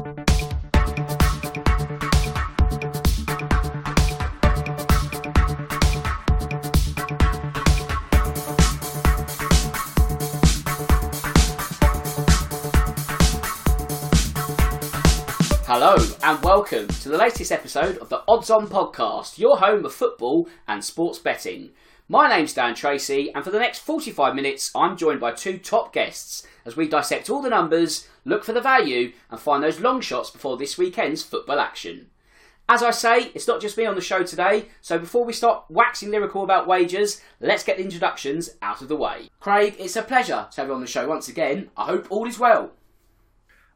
Hello and welcome to the latest episode of the Odds On Podcast, your home of football and sports betting. My name's Dan Tracey, and for the next 45 minutes, I'm joined by two top guests as we dissect all the numbers, look for the value, and find those long shots before this weekend's football action. As I say, it's not just me on the show today, so before we start waxing lyrical about wagers, let's get the introductions out of the way. Craig, it's a pleasure to have you on the show once again. I hope all is well.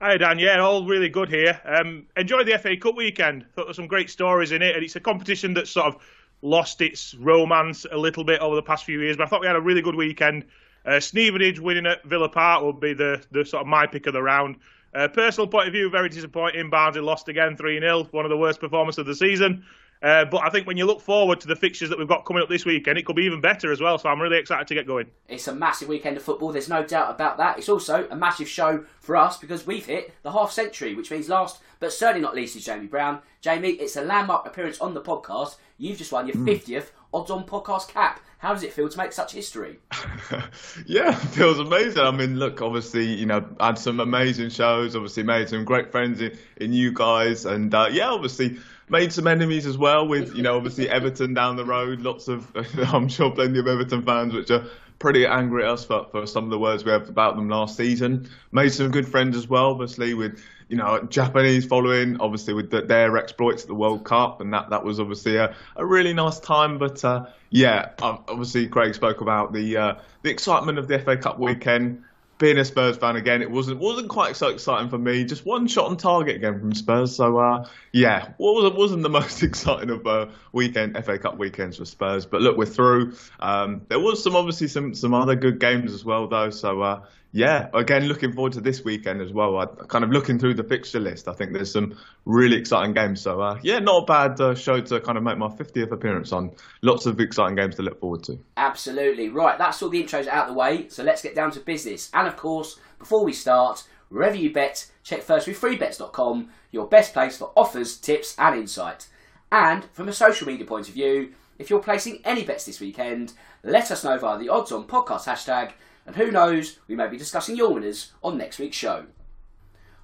Hi Dan, yeah, all really good here. Um, enjoyed the FA Cup weekend. Thought there were some great stories in it, and it's a competition that's sort of lost its romance a little bit over the past few years. But I thought we had a really good weekend. Uh, winning at Villa Park will be the, the sort of my pick of the round. Uh, personal point of view, very disappointing. Barnsley lost again 3 0, one of the worst performances of the season. Uh, but I think when you look forward to the fixtures that we've got coming up this weekend, it could be even better as well. So I'm really excited to get going. It's a massive weekend of football, there's no doubt about that. It's also a massive show for us because we've hit the half century, which means last but certainly not least is Jamie Brown. Jamie, it's a landmark appearance on the podcast. You've just won your 50th odds on podcast cap. How does it feel to make such history? yeah, it feels amazing. I mean, look, obviously, you know, had some amazing shows. Obviously, made some great friends in, in you guys, and uh, yeah, obviously made some enemies as well with you know obviously Everton down the road. Lots of I'm sure plenty of Everton fans which are pretty angry at us for, for some of the words we have about them last season. Made some good friends as well, obviously with you know Japanese following, obviously with the, their exploits at the World Cup, and that that was obviously a, a really nice time. But uh, yeah, obviously Craig spoke about the uh, the excitement of the FA Cup weekend being a Spurs fan again, it wasn't wasn't quite so exciting for me. Just one shot on target again from Spurs. So uh, yeah, wasn't wasn't the most exciting of uh, weekend FA Cup weekends for Spurs. But look, we're through. Um, there was some obviously some some other good games as well though. So uh, yeah, again, looking forward to this weekend as well. I kind of looking through the fixture list. I think there's some really exciting games. So uh, yeah, not a bad uh, show to kind of make my 50th appearance on. Lots of exciting games to look forward to. Absolutely right. That's all the intros out of the way. So let's get down to business. And of course, before we start, wherever you bet, check first with freebets.com, your best place for offers, tips, and insight. And from a social media point of view, if you're placing any bets this weekend, let us know via the odds on podcast hashtag and who knows, we may be discussing your winners on next week's show.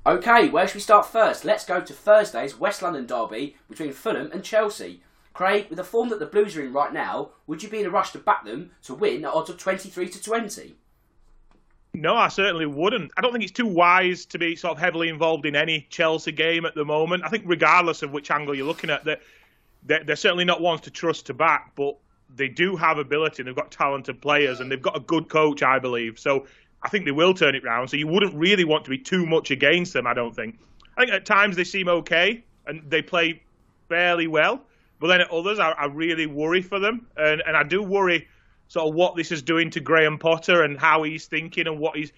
Okay, where should we start first? Let's go to Thursday's West London derby between Fulham and Chelsea. Craig, with the form that the Blues are in right now, would you be in a rush to back them to win at odds of 23 to 20? No, I certainly wouldn't. I don't think it's too wise to be sort of heavily involved in any Chelsea game at the moment. I think, regardless of which angle you're looking at, that they're, they're, certainly not ones to trust to back. But they do have ability and they've got talented players and they've got a good coach, I believe. So I think they will turn it round. So you wouldn't really want to be too much against them, I don't think. I think at times they seem okay and they play fairly well. But then at others, I, I really worry for them. And, and I do worry sort of what this is doing to Graham Potter and how he's thinking and what he's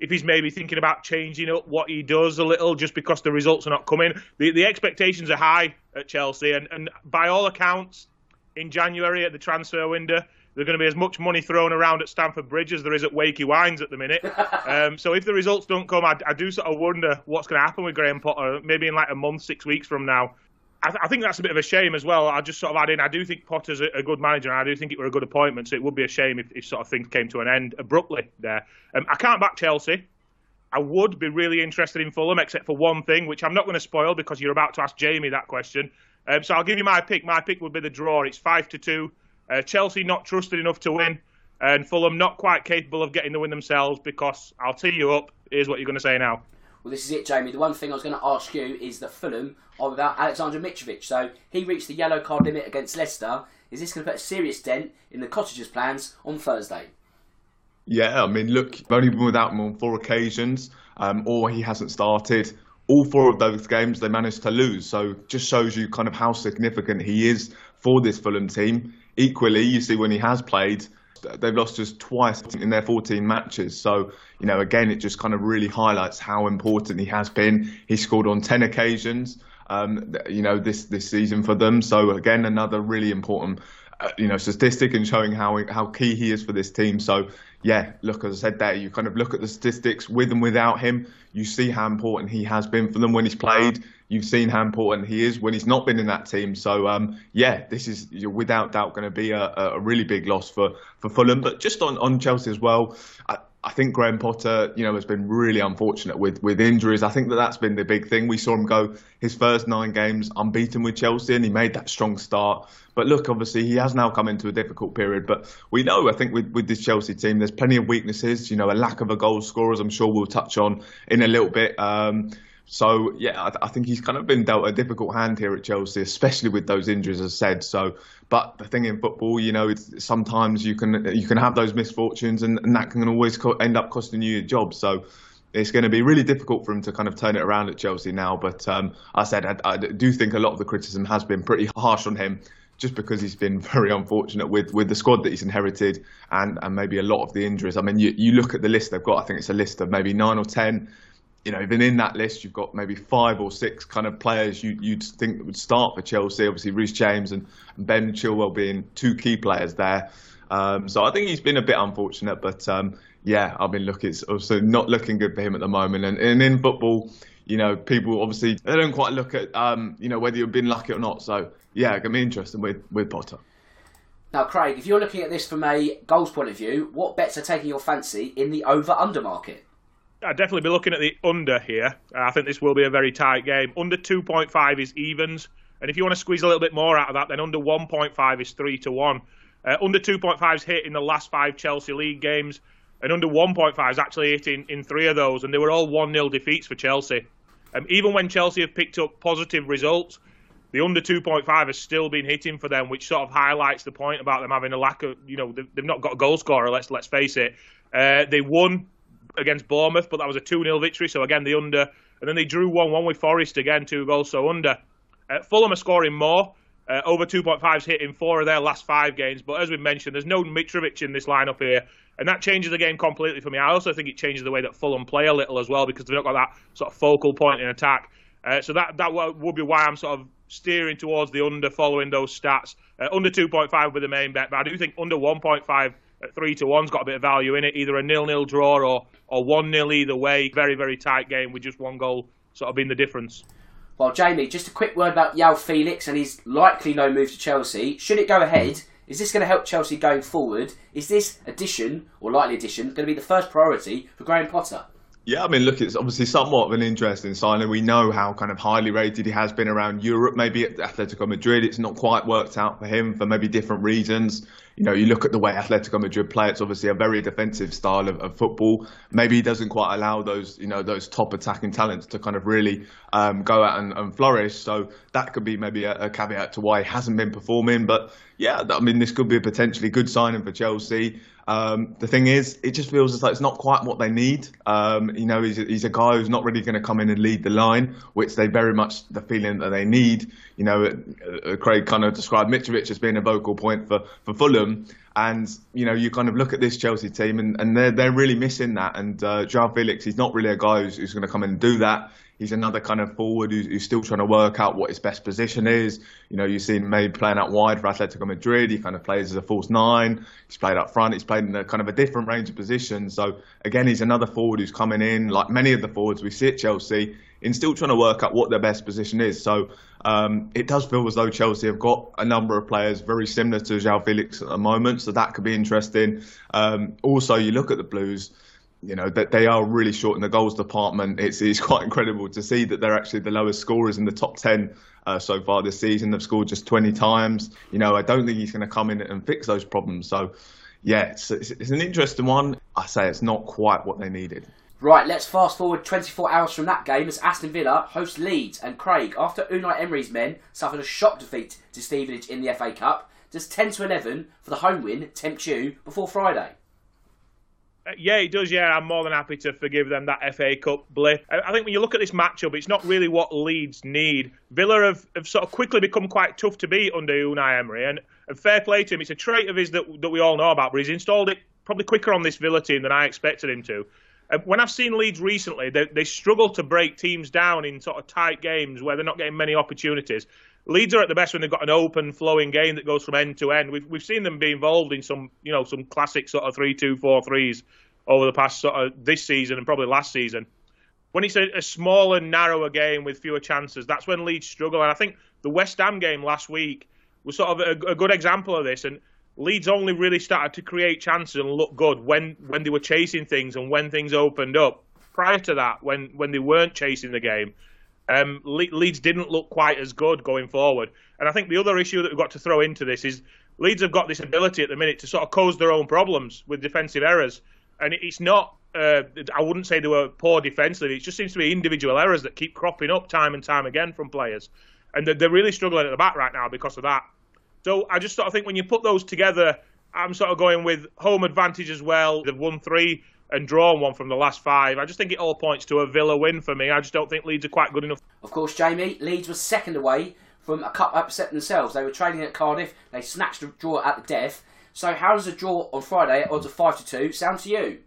if he's maybe thinking about changing up what he does a little just because the results are not coming. The the expectations are high at Chelsea and, and by all accounts in January at the transfer window. There's going to be as much money thrown around at Stamford Bridge as there is at Wakey Wines at the minute. um, so if the results don't come, I, I, do sort of wonder what's going to happen with Graham Potter. Maybe in like a month, six weeks from now. I, th- I think that's a bit of a shame as well. I just sort of add in. I do think Potter's a, a, good manager, and I do think it were a good appointment. So it would be a shame if, if sort of things came to an end abruptly there. Um, I can't back Chelsea. I would be really interested in Fulham, except for one thing, which I'm not going to spoil because you're about to ask Jamie that question. Um, so I'll give you my pick. My pick would be the draw. It's five to two. Uh, Chelsea not trusted enough to win, and Fulham not quite capable of getting the win themselves. Because I'll tee you up. Here's what you're going to say now. Well, this is it, Jamie. The one thing I was going to ask you is that Fulham are without Aleksandar Mitrovic. So he reached the yellow card limit against Leicester. Is this going to put a serious dent in the Cottagers' plans on Thursday? Yeah, I mean, look, I've only been without him on four occasions, um, or he hasn't started all four of those games they managed to lose. So just shows you kind of how significant he is for this Fulham team. Equally, you see when he has played, they've lost just twice in their 14 matches. So, you know, again, it just kind of really highlights how important he has been. He scored on 10 occasions, um, you know, this, this season for them. So, again, another really important you know statistic and showing how how key he is for this team. So yeah, look as I said there, you kind of look at the statistics with and without him. You see how important he has been for them when he's played. You've seen how important he is when he's not been in that team. So um, yeah, this is without doubt going to be a, a really big loss for for Fulham. But just on on Chelsea as well. I, I think Graham Potter, you know, has been really unfortunate with, with injuries. I think that that's been the big thing. We saw him go his first nine games unbeaten with Chelsea, and he made that strong start. But look, obviously, he has now come into a difficult period. But we know, I think, with, with this Chelsea team, there's plenty of weaknesses. You know, a lack of a goal scorer, as I'm sure we'll touch on in a little bit. Um, so yeah, I, I, think he's kind of been dealt a difficult hand here at Chelsea, especially with those injuries, as said. So, but the thing in football, you know, sometimes you can you can have those misfortunes, and, and that can always co- end up costing you your job. So. It's going to be really difficult for him to kind of turn it around at Chelsea now. But um, I said I, I do think a lot of the criticism has been pretty harsh on him just because he's been very unfortunate with, with the squad that he's inherited and, and maybe a lot of the injuries. I mean, you, you look at the list they've got, I think it's a list of maybe nine or 10 you know, even in that list, you've got maybe five or six kind of players you, would think would start for Chelsea. Obviously, Reece James and, Ben Chilwell being two key players there. Um, so I think he's been a bit unfortunate, but um, yeah, I mean, look, it's also not looking good for him at the moment. And, and in football, you know, people obviously they don't quite look at um, you know whether you've been lucky or not. So yeah, it's gonna be interesting with with Potter. Now, Craig, if you're looking at this from a goals point of view, what bets are taking your fancy in the over/under market? I'd definitely be looking at the under here. I think this will be a very tight game. Under 2.5 is evens. And if you want to squeeze a little bit more out of that, then under 1.5 is 3 to 1. Uh, under 2.5 is hit in the last five Chelsea League games. And under 1.5 is actually hit in, in three of those. And they were all 1 0 defeats for Chelsea. Um, even when Chelsea have picked up positive results, the under 2.5 has still been hitting for them, which sort of highlights the point about them having a lack of, you know, they've, they've not got a goal scorer, let's, let's face it. Uh, they won against Bournemouth, but that was a 2 0 victory. So again, the under. And then they drew 1 1 with Forest again, two goals, so under. Uh, Fulham are scoring more. Uh, over 2.5's hit in four of their last five games. But as we mentioned, there's no Mitrovic in this lineup here. And that changes the game completely for me. I also think it changes the way that Fulham play a little as well because they've not got that sort of focal point in attack. Uh, so that that would be why I'm sort of steering towards the under following those stats. Uh, under 2.5 would be the main bet, but I do think under 1.5 three to one's got a bit of value in it. Either a nil-nil draw or or one nil either way. Very very tight game with just one goal sort of being the difference. Well, Jamie, just a quick word about João Felix and his likely no move to Chelsea. Should it go ahead? Is this going to help Chelsea going forward? Is this addition or likely addition going to be the first priority for Graham Potter? Yeah, I mean, look, it's obviously somewhat of an interesting signing. We know how kind of highly rated he has been around Europe. Maybe at Atletico Madrid, it's not quite worked out for him for maybe different reasons. You know, you look at the way Atletico Madrid play; it's obviously a very defensive style of, of football. Maybe he doesn't quite allow those, you know, those top attacking talents to kind of really um, go out and, and, flourish. So that could be maybe a, a caveat to why he hasn't been performing. But yeah, I mean, this could be a potentially good signing for Chelsea. Um, the thing is, it just feels as like it's not quite what they need. Um, you know, he's he's a guy who's not really going to come in and lead the line, which they very much the feeling that they need. You know, uh, uh, Craig kind of described Mitrovic as being a vocal point for, for Fulham, and you know, you kind of look at this Chelsea team, and, and they're they're really missing that. And uh, João Felix, he's not really a guy who's, who's going to come in and do that. He's another kind of forward who's, who's, still trying to work out what his best position is. You know, you've seen maybe playing out wide for Atletico Madrid. He kind of plays as a false nine. He's played up front. He's played in a kind of a different range of positions. So again, he's another forward who's coming in, like many of the forwards we see at Chelsea, in still trying to work out what their best position is. So um, it does feel as though Chelsea have got a number of players very similar to João Felix at the moment. So that could be interesting. Um, also, you look at the Blues you know that they are really short in the goals department. It's, it's quite incredible to see that they're actually the lowest scorers in the top ten uh, so far this season. They've scored just 20 times. You know, I don't think he's going to come in and fix those problems. So, yeah, it's, it's, it's an interesting one. I say it's not quite what they needed. Right, let's fast forward 24 hours from that game as Aston Villa host Leeds and Craig. After Unai Emery's men suffered a shock defeat to Stevenage in the FA Cup, does 10 to 11 for the home win tempt you before Friday? Uh, yeah, it does. Yeah, I'm more than happy to forgive them that FA Cup blip. I think when you look at this matchup, it's not really what Leeds need. Villa have, have sort of quickly become quite tough to beat under Unai Emery, and, and fair play to him. It's a trait of his that that we all know about, but he's installed it probably quicker on this Villa team than I expected him to. Uh, when I've seen Leeds recently, they, they struggle to break teams down in sort of tight games where they're not getting many opportunities. Leeds are at the best when they've got an open, flowing game that goes from end to end. We've we've seen them be involved in some, you know, some classic sort of three two four threes over the past sort of this season and probably last season. When it's a, a smaller, narrower game with fewer chances, that's when Leeds struggle. And I think the West Ham game last week was sort of a, a good example of this. And Leeds only really started to create chances and look good when when they were chasing things and when things opened up. Prior to that, when when they weren't chasing the game, um, Le- Leeds didn't look quite as good going forward. And I think the other issue that we've got to throw into this is Leeds have got this ability at the minute to sort of cause their own problems with defensive errors. And it's not, uh, I wouldn't say they were poor defensively, it just seems to be individual errors that keep cropping up time and time again from players. And they're really struggling at the back right now because of that. So I just sort of think when you put those together, I'm sort of going with home advantage as well. They've won three and drawn one from the last five. I just think it all points to a Villa win for me. I just don't think Leeds are quite good enough. Of course, Jamie, Leeds was second away from a cup upset themselves. They were training at Cardiff. They snatched a draw at the death. So how does a draw on Friday at odds of five to two sound to you?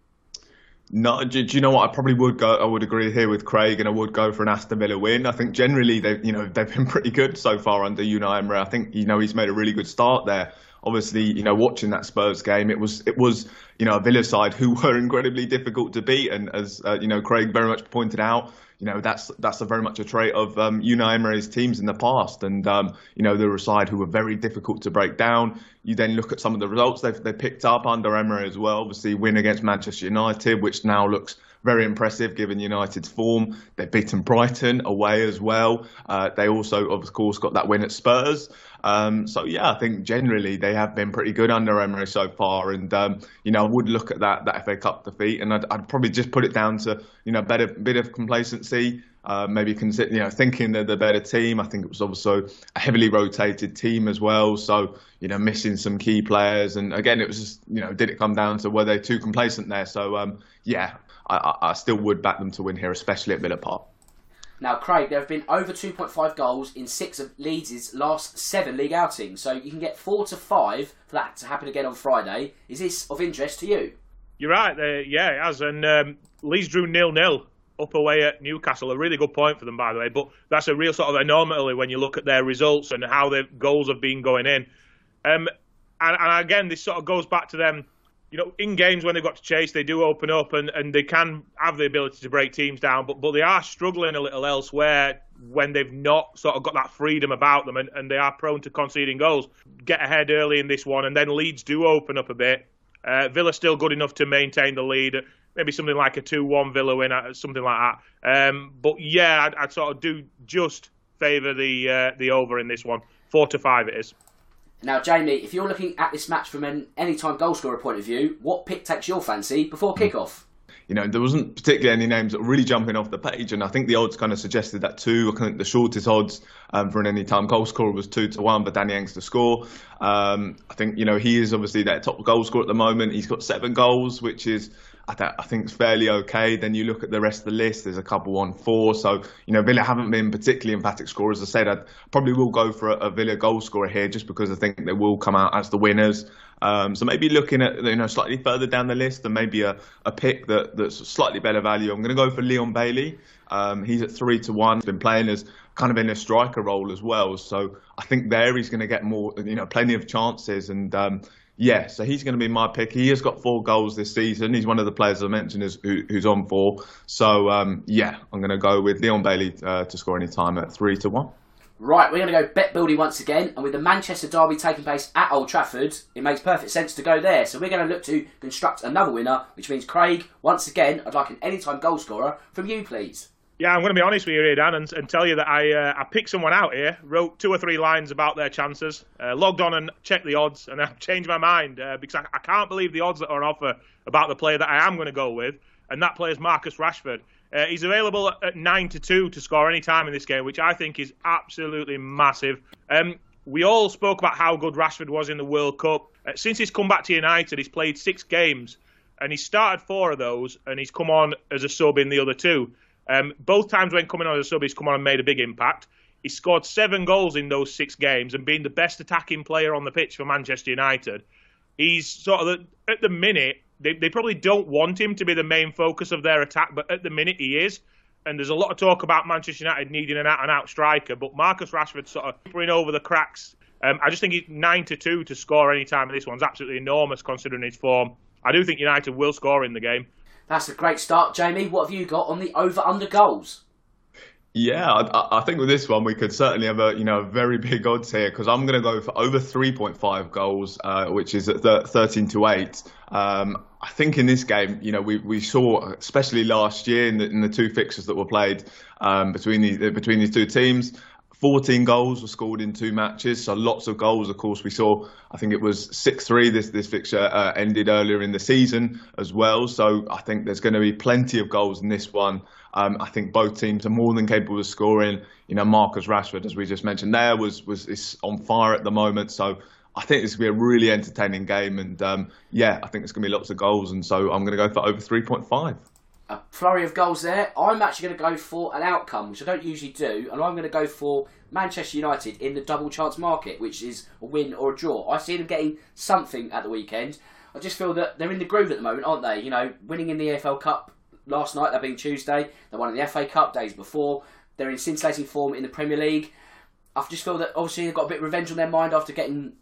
No, do, do, you know what? I probably would go. I would agree here with Craig, and I would go for an Aston Villa win. I think generally they, you know, they've been pretty good so far under Unai Emery. I think you know he's made a really good start there obviously, you know, watching that Spurs game, it was it was you know a Villa side who were incredibly difficult to beat, and as uh, you know, Craig very much pointed out, you know that's that's very much a trait of um, Unai Emery's teams in the past, and um, you know they were a side who were very difficult to break down. You then look at some of the results they've they picked up under Emery as well. Obviously, win against Manchester United, which now looks very impressive given United's form. They've beaten Brighton away as well. Uh, they also, of course, got that win at Spurs. Um, so yeah, I think generally they have been pretty good under Emery so far, and um, you know I would look at that that FA Cup defeat, and I'd, I'd probably just put it down to you know better bit of complacency. Uh, maybe consider, you know, thinking they're the better team. I think it was also a heavily rotated team as well. So, you know, missing some key players. And again, it was just, you know, did it come down to were they too complacent there? So, um, yeah, I, I, still would back them to win here, especially at Villa Park. Now, Craig, there have been over 2.5 goals in six of Leeds' last seven league outings, so you can get four to five for that to happen again on Friday. Is this of interest to you? You're right, uh, yeah, it has. And um, Leeds drew nil nil up away at Newcastle. A really good point for them, by the way. But that's a real sort of anomaly when you look at their results and how their goals have been going in. Um, and, and again, this sort of goes back to them you know, in games when they've got to chase, they do open up and, and they can have the ability to break teams down, but but they are struggling a little elsewhere when they've not sort of got that freedom about them and, and they are prone to conceding goals. Get ahead early in this one, and then Leeds do open up a bit. Uh, Villa still good enough to maintain the lead. Maybe something like a 2 1 Villa win, uh, something like that. Um, but yeah, I'd, I'd, sort of do just favour the uh, the over in this one. 4 to 5 it is. Now, Jamie, if you're looking at this match from an anytime goalscorer point of view, what pick takes your fancy before kickoff? You know, there wasn't particularly any names that were really jumping off the page, and I think the odds kind of suggested that too. I think the shortest odds um, for an anytime goal scorer was two to one, but Danny Ings to score. Um, I think you know he is obviously their top goal scorer at the moment. He's got seven goals, which is I, I think it's fairly okay. Then you look at the rest of the list. There's a couple on four. So you know Villa haven't been particularly emphatic scorers. As I said, I probably will go for a, a, Villa goal scorer here, just because I think they will come out as the winners. Um, so maybe looking at you know slightly further down the list and maybe a, a pick that, that's slightly better value. I'm going to go for Leon Bailey. Um, he's at three to one. He's been playing as kind of in a striker role as well. So I think there he's going to get more, you know, plenty of chances. And um, yeah, so he's going to be my pick. He has got four goals this season. He's one of the players I mentioned who, who's on four. So um, yeah, I'm going to go with Leon Bailey uh, to score any time at three to one. Right, we're going to go bet building once again, and with the Manchester Derby taking place at Old Trafford, it makes perfect sense to go there. So we're going to look to construct another winner, which means Craig, once again, I'd like an anytime goal scorer from you, please. Yeah, I'm going to be honest with you here, Dan, and, and tell you that I uh, I picked someone out here, wrote two or three lines about their chances, uh, logged on and checked the odds, and I've changed my mind uh, because I, I, can't believe the odds that are on offer about the player that I am going to go with, and that player is Marcus Rashford. Uh, he's available at nine to two to score any time in this game, which I think is absolutely massive. Um, we all spoke about how good Rashford was in the World Cup. Uh, since he's come back to United, he's played six games, and he started four of those, and he's come on as a sub in the other two. Um, both times when coming on as a sub, he's come on and made a big impact. He scored seven goals in those six games and being the best attacking player on the pitch for Manchester United. He's sort of the, at the minute they, they probably don't want him to be the main focus of their attack, but at the minute he is. And there's a lot of talk about Manchester United needing an out and out striker, but Marcus Rashford sort of peepering over the cracks. Um, I just think he's nine to two to score any time in this one's absolutely enormous considering his form. I do think United will score in the game. That's a great start, Jamie. What have you got on the over under goals? Yeah, I, I, think with this one we could certainly have a you know very big odds here because I'm going to go for over 3.5 goals, uh, which is at 13 to eight. Um, I think in this game, you know, we, we saw especially last year in the, in the two fixtures that were played um, between the between these two teams. 14 goals were scored in two matches, so lots of goals. Of course, we saw. I think it was 6-3. This this fixture uh, ended earlier in the season as well. So I think there's going to be plenty of goals in this one. Um, I think both teams are more than capable of scoring. You know, Marcus Rashford, as we just mentioned, there was was is on fire at the moment. So I think this will be a really entertaining game, and um, yeah, I think it's going to be lots of goals, and so I'm going to go for over 3.5 a flurry of goals there. I'm actually going to go for an outcome, which I don't usually do, and I'm going to go for Manchester United in the double chance market, which is a win or a draw. I see them getting something at the weekend. I just feel that they're in the groove at the moment, aren't they? You know, winning in the EFL Cup last night, that being Tuesday. They won in the FA Cup days before. They're in scintillating form in the Premier League. I just feel that obviously they've got a bit of revenge on their mind after getting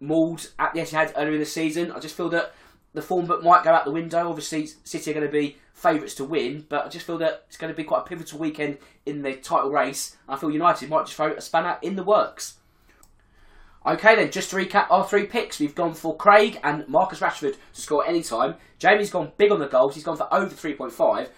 mauled at the Etihad earlier in the season. I just feel that the form book might go out the window. Obviously, City are going to be favourites to win, but I just feel that it's going to be quite a pivotal weekend in the title race. I feel United might just throw a spanner in the works. Okay, then, just to recap our three picks, we've gone for Craig and Marcus Rashford to score any time. Jamie's gone big on the goals, he's gone for over 3.5.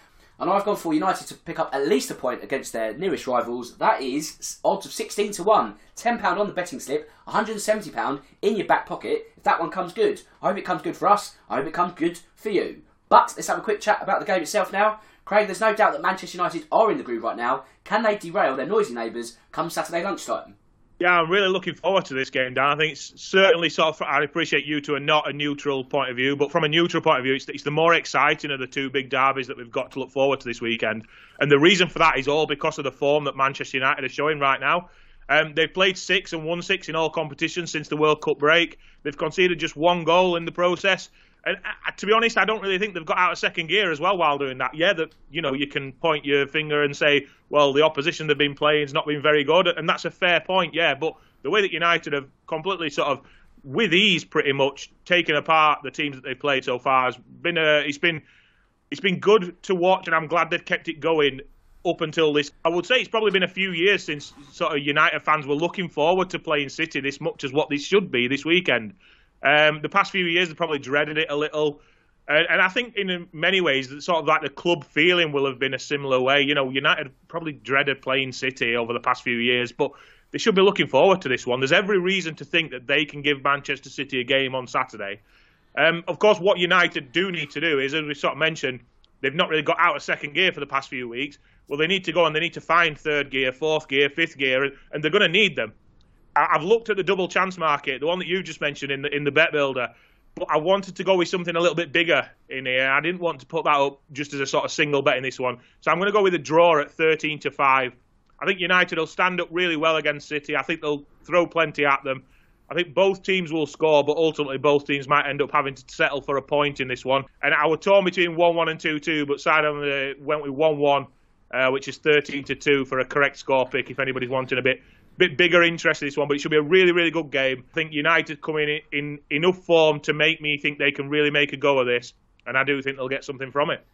And I've gone for United to pick up at least a point against their nearest rivals. That is odds of 16 to 1. £10 on the betting slip, £170 in your back pocket if that one comes good. I hope it comes good for us. I hope it comes good for you. But let's have a quick chat about the game itself now. Craig, there's no doubt that Manchester United are in the groove right now. Can they derail their noisy neighbours come Saturday lunchtime? Yeah, I'm really looking forward to this game, Dan. I think it's certainly sort of. I appreciate you to a not a neutral point of view, but from a neutral point of view, it's, it's the more exciting of the two big derbies that we've got to look forward to this weekend. And the reason for that is all because of the form that Manchester United are showing right now. Um, they've played six and won six in all competitions since the World Cup break. They've conceded just one goal in the process. And uh, to be honest, I don't really think they've got out of second gear as well while doing that. Yeah, that you know you can point your finger and say, well, the opposition they've been playing has not been very good, and that's a fair point. Yeah, but the way that United have completely sort of with ease, pretty much taken apart the teams that they've played so far has been a, it's been it's been good to watch, and I'm glad they've kept it going up until this. I would say it's probably been a few years since sort of United fans were looking forward to playing City this much as what this should be this weekend. Um, the past few years, they probably dreaded it a little. And, and I think in many ways, sort of like the club feeling will have been a similar way. You know, United probably dreaded playing City over the past few years, but they should be looking forward to this one. There's every reason to think that they can give Manchester City a game on Saturday. Um, of course, what United do need to do is, as we sort of mentioned, they've not really got out of second gear for the past few weeks. Well, they need to go and they need to find third gear, fourth gear, fifth gear, and they're going to need them. I've looked at the double chance market, the one that you just mentioned in the in the bet builder, but I wanted to go with something a little bit bigger in here. I didn't want to put that up just as a sort of single bet in this one, so I'm going to go with a draw at 13 to five. I think United will stand up really well against City. I think they'll throw plenty at them. I think both teams will score, but ultimately both teams might end up having to settle for a point in this one. And I was torn between 1 1 and 2 2, but side on the, went with 1 1, uh, which is 13 to 2 for a correct score pick if anybody's wanting a bit bit bigger interest in this one, but it should be a really, really good game. I think United come in, in enough form to make me think they can really make a go of this, and I do think they'll get something from it.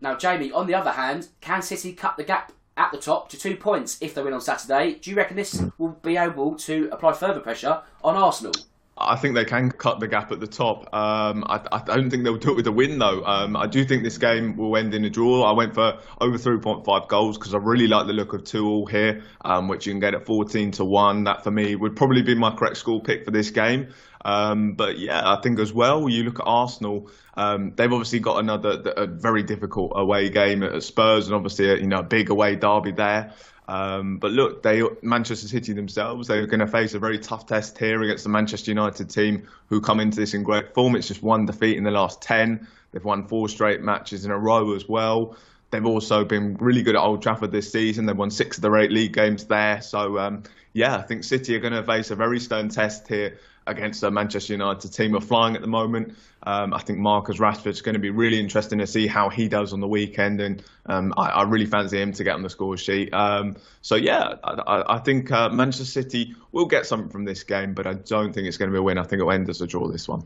Now, Jamie, on the other hand, can City cut the gap at the top to two points if they win on Saturday? Do you reckon this will be able to apply further pressure on Arsenal? I think they can cut the gap at the top. Um, I, I, don't think they'll do it with a win though. Um, I do think this game will end in a draw. I went for over 3.5 goals because I really like the look of two all here, um, which you can get at 14 to one. That for me would probably be my correct score pick for this game. Um, but yeah, I think as well, you look at Arsenal. Um, they've obviously got another a very difficult away game at Spurs, and obviously a, you know a big away derby there. Um, but look, they Manchester City themselves they're going to face a very tough test here against the Manchester United team, who come into this in great form. It's just one defeat in the last ten. They've won four straight matches in a row as well. they've also been really good at Old Trafford this season. They've won six of their eight league games there. So um, yeah, I think City are going to face a very stern test here against a Manchester United team are flying at the moment. Um, I think Marcus Rashford's going to be really interesting to see how he does on the weekend, and um, I, I, really fancy him to get on the score sheet. Um, so yeah, I, I think uh, Manchester City will get something from this game, but I don't think it's going to be a win. I think it'll end as a draw this one.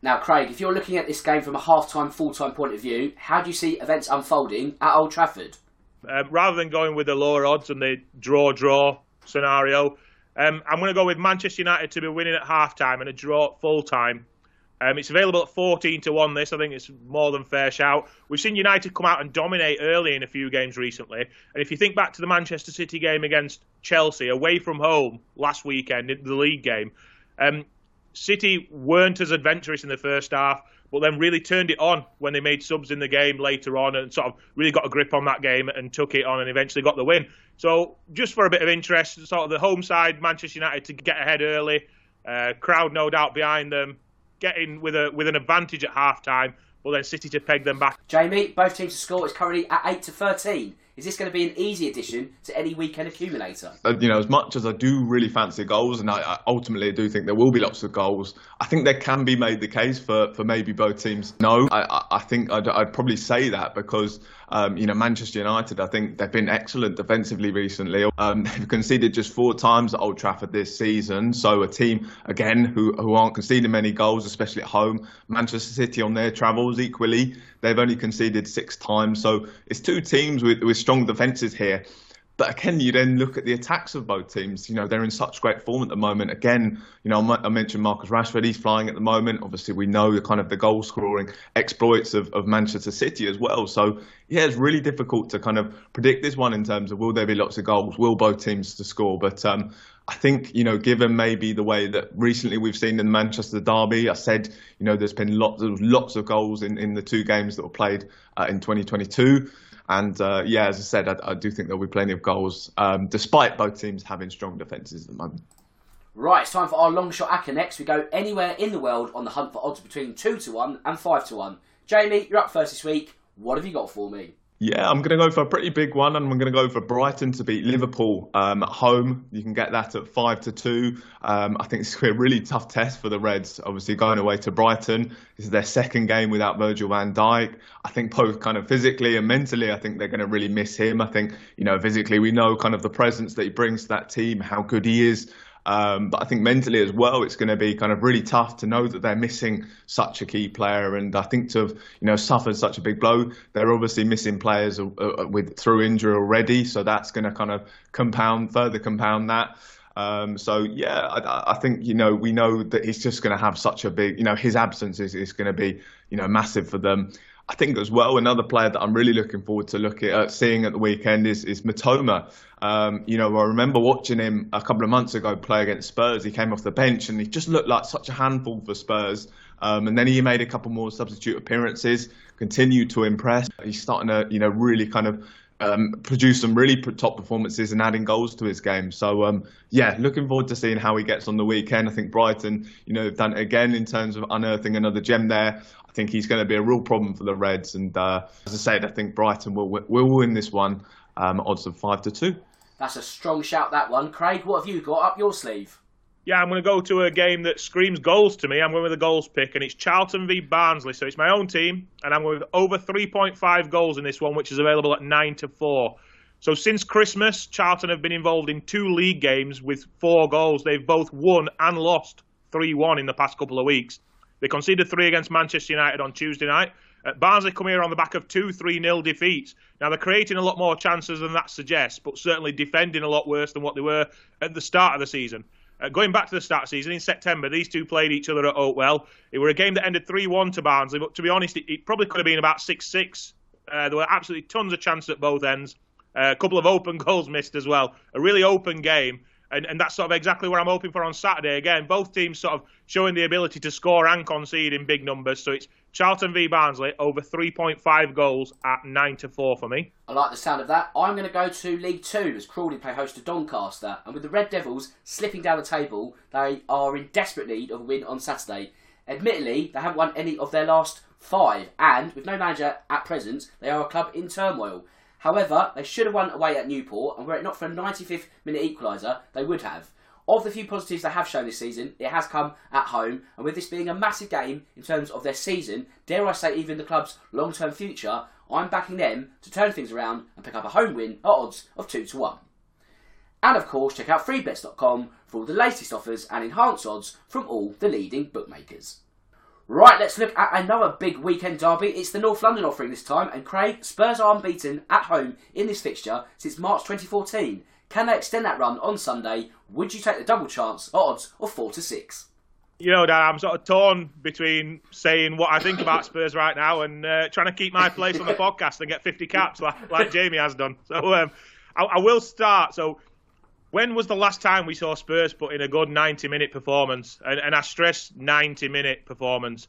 Now, Craig, if you're looking at this game from a half-time, full-time point of view, how do you see events unfolding at Old Trafford? Um, rather than going with the lower odds and the draw-draw scenario, um, I'm going to go with Manchester United to be winning at half time and a draw at full time. Um, it's available at 14 to 1. This, I think, it's more than fair shout. We've seen United come out and dominate early in a few games recently. And if you think back to the Manchester City game against Chelsea away from home last weekend in the league game, um, City weren't as adventurous in the first half, but then really turned it on when they made subs in the game later on and sort of really got a grip on that game and took it on and eventually got the win. So just for a bit of interest, sort of the home side, Manchester United to get ahead early, uh, crowd no doubt behind them, getting with a with an advantage at half time, but then City to peg them back. Jamie, both teams to score is currently at eight to thirteen. Is this going to be an easy addition to any weekend accumulator? Uh, you know, as much as I do really fancy goals, and I, I, ultimately do think there will be lots of goals, I think there can be made the case for, for maybe both teams. No, I, I think I'd, I'd, probably say that because, um, you know, Manchester United, I think they've been excellent defensively recently. Um, they've conceded just four times at Old Trafford this season. So a team, again, who, who aren't conceding many goals, especially at home. Manchester City on their travels equally, they've only conceded six times. So it's two teams with, with strong defences here. But again, you then look at the attacks of both teams. You know, they're in such great form at the moment. Again, you know, I mentioned Marcus Rashford, he's flying at the moment. Obviously, we know the kind of the goal scoring exploits of, of Manchester City as well. So, yeah, it's really difficult to kind of predict this one in terms of will there be lots of goals? Will both teams to score? But um, I think, you know, given maybe the way that recently we've seen in Manchester derby, I said, you know, there's been lots of, lots of goals in, in the two games that were played uh, in 2022. And uh, yeah, as I said, I, I, do think there'll be plenty of goals, um, despite both teams having strong defences at the moment. Right, it's time for our long shot acca next. We go anywhere in the world on the hunt for odds between 2 to 1 and 5 to 1. Jamie, you're up first this week. What have you got for me? Yeah, I'm going to go for a pretty big one, and I'm going to go for Brighton to beat Liverpool um, at home. You can get that at five to two. Um, I think it's a really tough test for the Reds. Obviously, going away to Brighton. This is their second game without Virgil Van Dijk. I think both kind of physically and mentally, I think they're going to really miss him. I think you know physically, we know kind of the presence that he brings to that team, how good he is. Um, but I think mentally as well, it's going to be kind of really tough to know that they're missing such a key player. And I think to have you know suffered such a big blow, they're obviously missing players uh, uh with through injury already. So that's going to kind of compound further compound that. Um, so yeah, I, I, think you know we know that he's just going to have such a big, you know, his absence is, is going to be you know massive for them. I think as well another player that I'm really looking forward to look at uh, seeing at the weekend is is Mitoma. Um, you know, I remember watching him a couple of months ago play against Spurs. He came off the bench and he just looked like such a handful for Spurs. Um, and then he made a couple more substitute appearances, continued to impress. He's starting to, you know, really kind of um, produce some really top performances and adding goals to his game. So um, yeah, looking forward to seeing how he gets on the weekend. I think Brighton, you know, have done it again in terms of unearthing another gem there. I think he's going to be a real problem for the Reds. And uh, as I said, I think Brighton will will win this one. Um, odds of five to two. That's a strong shout. That one, Craig. What have you got up your sleeve? Yeah, I'm going to go to a game that screams goals to me. I'm going with a goals pick, and it's Charlton v Barnsley. So it's my own team, and I'm going with over 3.5 goals in this one, which is available at 9 to 4. So since Christmas, Charlton have been involved in two league games with four goals. They've both won and lost 3 1 in the past couple of weeks. They conceded three against Manchester United on Tuesday night. Uh, Barnsley come here on the back of two 3 0 defeats. Now, they're creating a lot more chances than that suggests, but certainly defending a lot worse than what they were at the start of the season. Uh, going back to the start of the season, in September, these two played each other at Oakwell. It were a game that ended 3 1 to Barnsley, but to be honest, it, it probably could have been about 6 6. Uh, there were absolutely tons of chances at both ends. Uh, a couple of open goals missed as well. A really open game. And, and that's sort of exactly what I'm hoping for on Saturday. Again, both teams sort of showing the ability to score and concede in big numbers. So it's Charlton v Barnsley over 3.5 goals at 9 to 4 for me. I like the sound of that. I'm going to go to League Two as Crawley play host to Doncaster. And with the Red Devils slipping down the table, they are in desperate need of a win on Saturday. Admittedly, they haven't won any of their last five, and with no manager at present, they are a club in turmoil. However, they should have won away at Newport, and were it not for a 95th minute equaliser, they would have. Of the few positives they have shown this season, it has come at home, and with this being a massive game in terms of their season, dare I say even the club's long term future, I'm backing them to turn things around and pick up a home win at odds of 2 to 1. And of course, check out freebets.com for all the latest offers and enhanced odds from all the leading bookmakers. Right, let's look at another big weekend derby. It's the North London offering this time, and Craig, Spurs are unbeaten at home in this fixture since March 2014. Can they extend that run on Sunday? Would you take the double chance odds of 4 to 6? You know, Dan, I'm sort of torn between saying what I think about Spurs right now and uh, trying to keep my place on the podcast and get 50 caps like, like Jamie has done. So um, I, I will start. So when was the last time we saw Spurs put in a good 90 minute performance? And, and I stress 90 minute performance.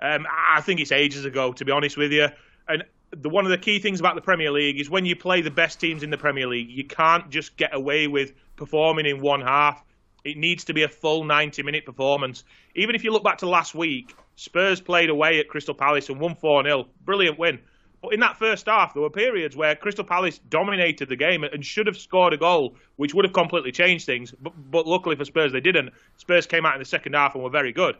Um, I think it's ages ago, to be honest with you. And the, one of the key things about the Premier League is when you play the best teams in the Premier League, you can't just get away with performing in one half. It needs to be a full 90 minute performance. Even if you look back to last week, Spurs played away at Crystal Palace and won 4 0. Brilliant win. But in that first half, there were periods where Crystal Palace dominated the game and should have scored a goal, which would have completely changed things. But, but luckily for Spurs, they didn't. Spurs came out in the second half and were very good.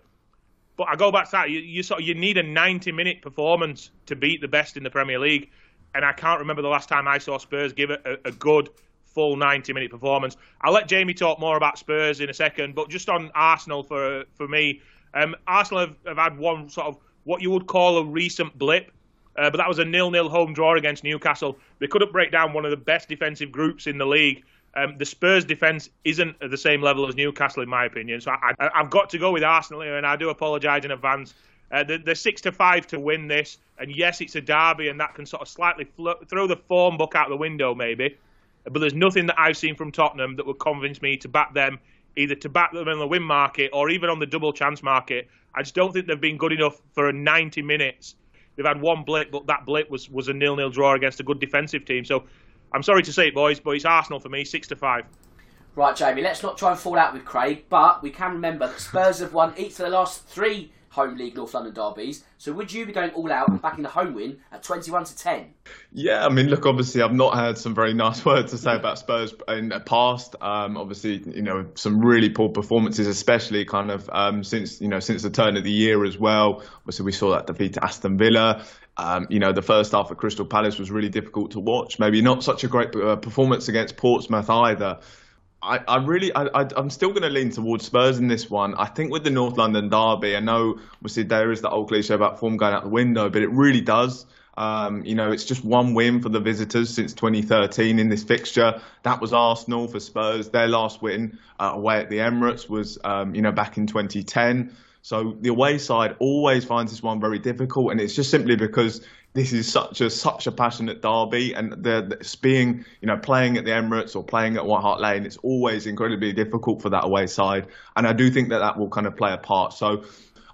But I go back to that. You, you sort of, you need a 90 minute performance to beat the best in the Premier League, and I can't remember the last time I saw Spurs give a, a good full 90 minute performance. I'll let Jamie talk more about Spurs in a second, but just on Arsenal for for me, um, Arsenal have, have had one sort of what you would call a recent blip uh, but that was a nil-nil home draw against Newcastle. They couldn't break down one of the best defensive groups in the league. Um, the Spurs' defence isn't at the same level as Newcastle, in my opinion. So I, have got to go with Arsenal here, and I do apologise in advance. Uh, they're, six to five to win this, and yes, it's a derby, and that can sort of slightly fl- throw the form book out the window, maybe. But there's nothing that I've seen from Tottenham that would convince me to back them, either to back them in the win market or even on the double chance market. I just don't think they've been good enough for 90 minutes They've had one blip, but that blip was, was a nil-nil draw against a good defensive team. So I'm sorry to say it, boys, but it's Arsenal for me, six to five. Right, Jamie. Let's not try and fall out with Craig, but we can remember that Spurs have won each of the last three home league North London derbies. So would you be going all out and backing the home win at 21 to 10? Yeah, I mean, look, obviously, I've not heard some very nice words to say about Spurs in the past. Um, obviously, you know, some really poor performances, especially kind of um, since you know since the turn of the year as well. Obviously, we saw that defeat to Aston Villa. Um, you know, the first half of Crystal Palace was really difficult to watch. Maybe not such a great uh, performance against Portsmouth either. I, I really, I, I, am still going to lean towards Spurs in this one. I think with the North London derby, I know obviously there is that old cliche about form going out the window, but it really does. Um, you know, it's just one win for the visitors since 2013 in this fixture. That was Arsenal for Spurs. Their last win uh, away at the Emirates was, um, you know, back in 2010. So the away side always finds this one very difficult, and it's just simply because this is such a such a passionate derby, and the, the being you know playing at the Emirates or playing at White Hart Lane, it's always incredibly difficult for that away side, and I do think that that will kind of play a part. So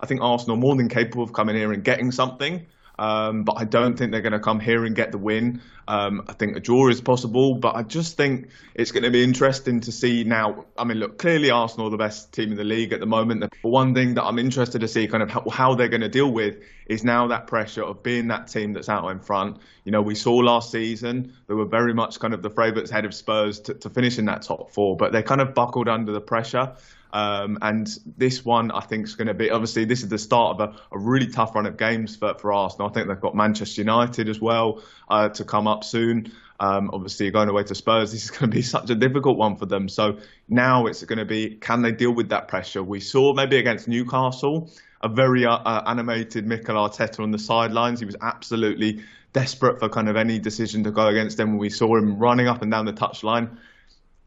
I think Arsenal more than capable of coming here and getting something. Um, but I don't think they're going to come here and get the win. Um, I think a draw is possible, but I just think it's going to be interesting to see now. I mean, look, clearly Arsenal are the best team in the league at the moment. But one thing that I'm interested to see kind of how, how they're going to deal with is now that pressure of being that team that's out in front. You know, we saw last season they were very much kind of the favourites ahead of Spurs to, to finish in that top four, but they kind of buckled under the pressure. Um, and this one, I think, is going to be obviously this is the start of a, a, really tough run of games for, for Arsenal. I think they've got Manchester United as well uh, to come up soon. Um, obviously, going away to Spurs, this is going to be such a difficult one for them. So now it's going to be can they deal with that pressure? We saw maybe against Newcastle a very uh, uh, animated Mikel Arteta on the sidelines. He was absolutely desperate for kind of any decision to go against them. We saw him running up and down the touchline.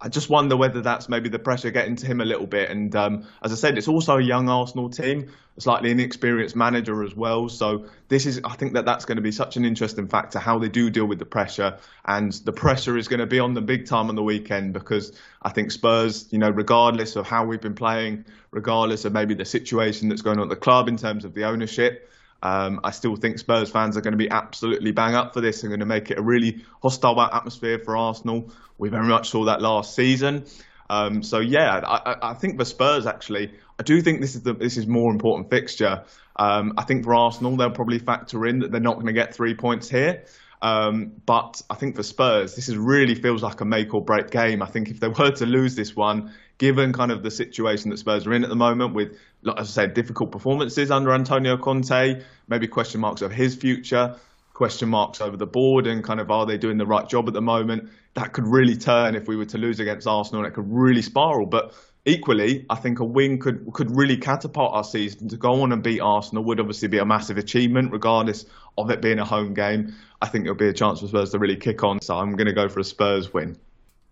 I just wonder whether that's maybe the pressure getting to him a little bit. And um, as I said, it's also a young Arsenal team, a slightly inexperienced manager as well. So this is, I think that that's going to be such an interesting factor how they do deal with the pressure, and the pressure is going to be on the big time on the weekend because I think Spurs, you know, regardless of how we've been playing, regardless of maybe the situation that's going on at the club in terms of the ownership. Um, I still think Spurs fans are going to be absolutely bang up for this and going to make it a really hostile atmosphere for Arsenal. We very much saw that last season. Um, so yeah, I, I, think for Spurs actually, I do think this is the this is more important fixture. Um, I think for Arsenal, they'll probably factor in that they're not going to get three points here. Um, but I think for Spurs, this is really feels like a make or break game. I think if they were to lose this one, given kind of the situation that Spurs are in at the moment, with like I said, difficult performances under Antonio Conte, maybe question marks of his future, question marks over the board, and kind of are they doing the right job at the moment? That could really turn if we were to lose against Arsenal, and it could really spiral. But equally, I think a win could could really catapult our season to go on and beat Arsenal would obviously be a massive achievement, regardless of it being a home game. I think it'll be a chance for Spurs to really kick on. So I'm going to go for a Spurs win.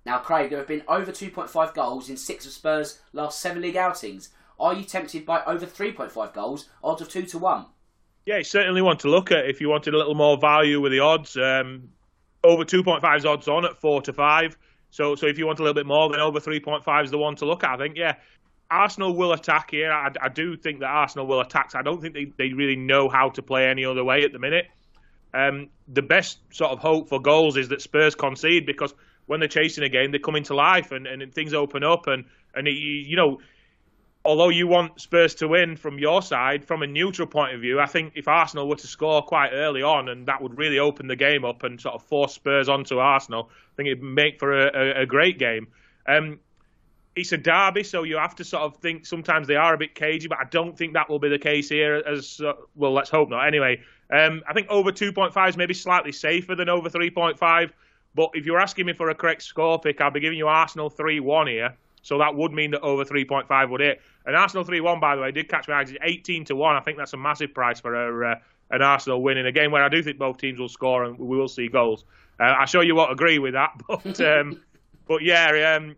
Now, Craig, there have been over 2.5 goals in six of Spurs' last seven league outings. Are you tempted by over 3.5 goals, odds of 2 to 1? Yeah, you certainly want to look at if you wanted a little more value with the odds. Um, over 2.5 is odds on at 4 to 5. So, so if you want a little bit more, then over 3.5 is the one to look at. I think, yeah, Arsenal will attack here. I, I do think that Arsenal will attack. I don't think they, they really know how to play any other way at the minute. Um, the best sort of hope for goals is that Spurs concede because when they're chasing a game, they come into life and, and things open up. And, and it, you know, although you want Spurs to win from your side, from a neutral point of view, I think if Arsenal were to score quite early on, and that would really open the game up and sort of force Spurs onto Arsenal, I think it'd make for a, a, a great game. Um, it's a derby, so you have to sort of think sometimes they are a bit cagey, but I don't think that will be the case here. As uh, well, let's hope not. Anyway, um, I think over 2.5 is maybe slightly safer than over 3.5. But if you're asking me for a correct score pick, I'll be giving you Arsenal 3 1 here. So that would mean that over 3.5 would hit. And Arsenal 3 1, by the way, did catch my eye. It's 18 to 1. I think that's a massive price for a, uh, an Arsenal win in a game where I do think both teams will score and we will see goals. Uh, I'm sure you won't agree with that. But, um, but yeah, um,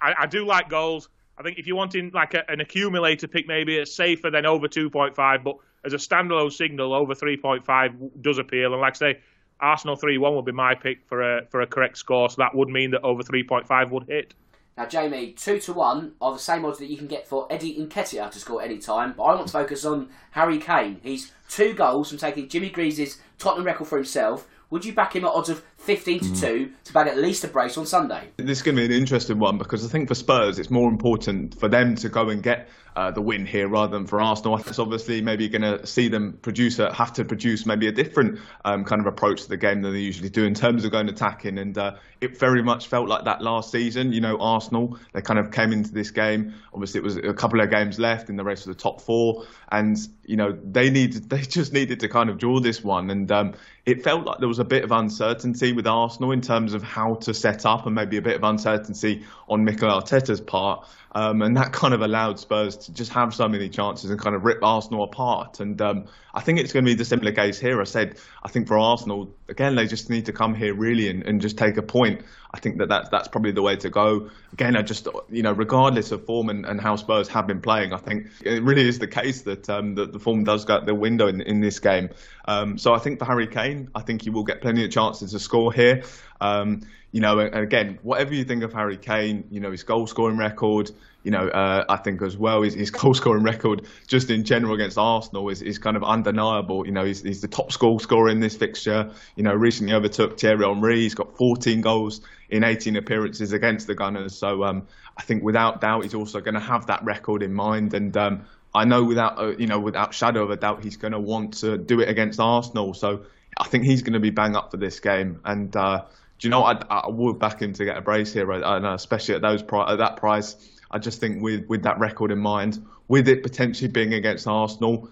I, I, do like goals. I think if you're wanting like a, an accumulator pick, maybe it's safer than over 2.5. But as a standalone signal, over 3.5 does appeal. And like I say, Arsenal 3 1 would be my pick for a, for a correct score. So that would mean that over 3.5 would hit. Now, Jamie, two to one are the same odds that you can get for Eddie Nketiah to score any time. But I want to focus on Harry Kane. He's two goals from taking Jimmy Greaves' Tottenham record for himself. Would you back him at odds of 15 to 2 to bag at least a brace on Sunday? This is going to be an interesting one because I think for Spurs it's more important for them to go and get uh, the win here rather than for Arsenal. It's obviously maybe going to see them produce a, have to produce maybe a different um, kind of approach to the game than they usually do in terms of going attacking. And uh, it very much felt like that last season. You know, Arsenal they kind of came into this game. Obviously, it was a couple of games left in the race for the top four, and you know they needed they just needed to kind of draw this one. And um, it felt like there was a bit of uncertainty with Arsenal in terms of how to set up, and maybe a bit of uncertainty on Mikel Arteta's part. Um, and that kind of allowed Spurs to just have so many chances and kind of rip Arsenal apart. And um, I think it's going to be the similar case here. I said, I think for Arsenal, again, they just need to come here really and, and just take a point. I think that that's, that's probably the way to go. Again, I just, you know, regardless of form and, and how Spurs have been playing, I think it really is the case that, um, that the form does go out the window in, in this game. Um, so I think for Harry Kane, I think he will get plenty of chances to score here. Um, you know, again, whatever you think of Harry Kane, you know, his goal scoring record, you know, uh, I think as well his, his goal scoring record just in general against Arsenal is, is kind of undeniable. You know, he's, he's the top goal scorer in this fixture. You know, recently overtook Thierry Henry. He's got 14 goals in 18 appearances against the Gunners. So um, I think without doubt he's also going to have that record in mind. And um, I know without uh, you know without shadow of a doubt he's going to want to do it against Arsenal. So I think he's going to be bang up for this game. And uh, do you know I, I would back him to get a brace here, and especially at those at that price. I just think with with that record in mind, with it potentially being against Arsenal,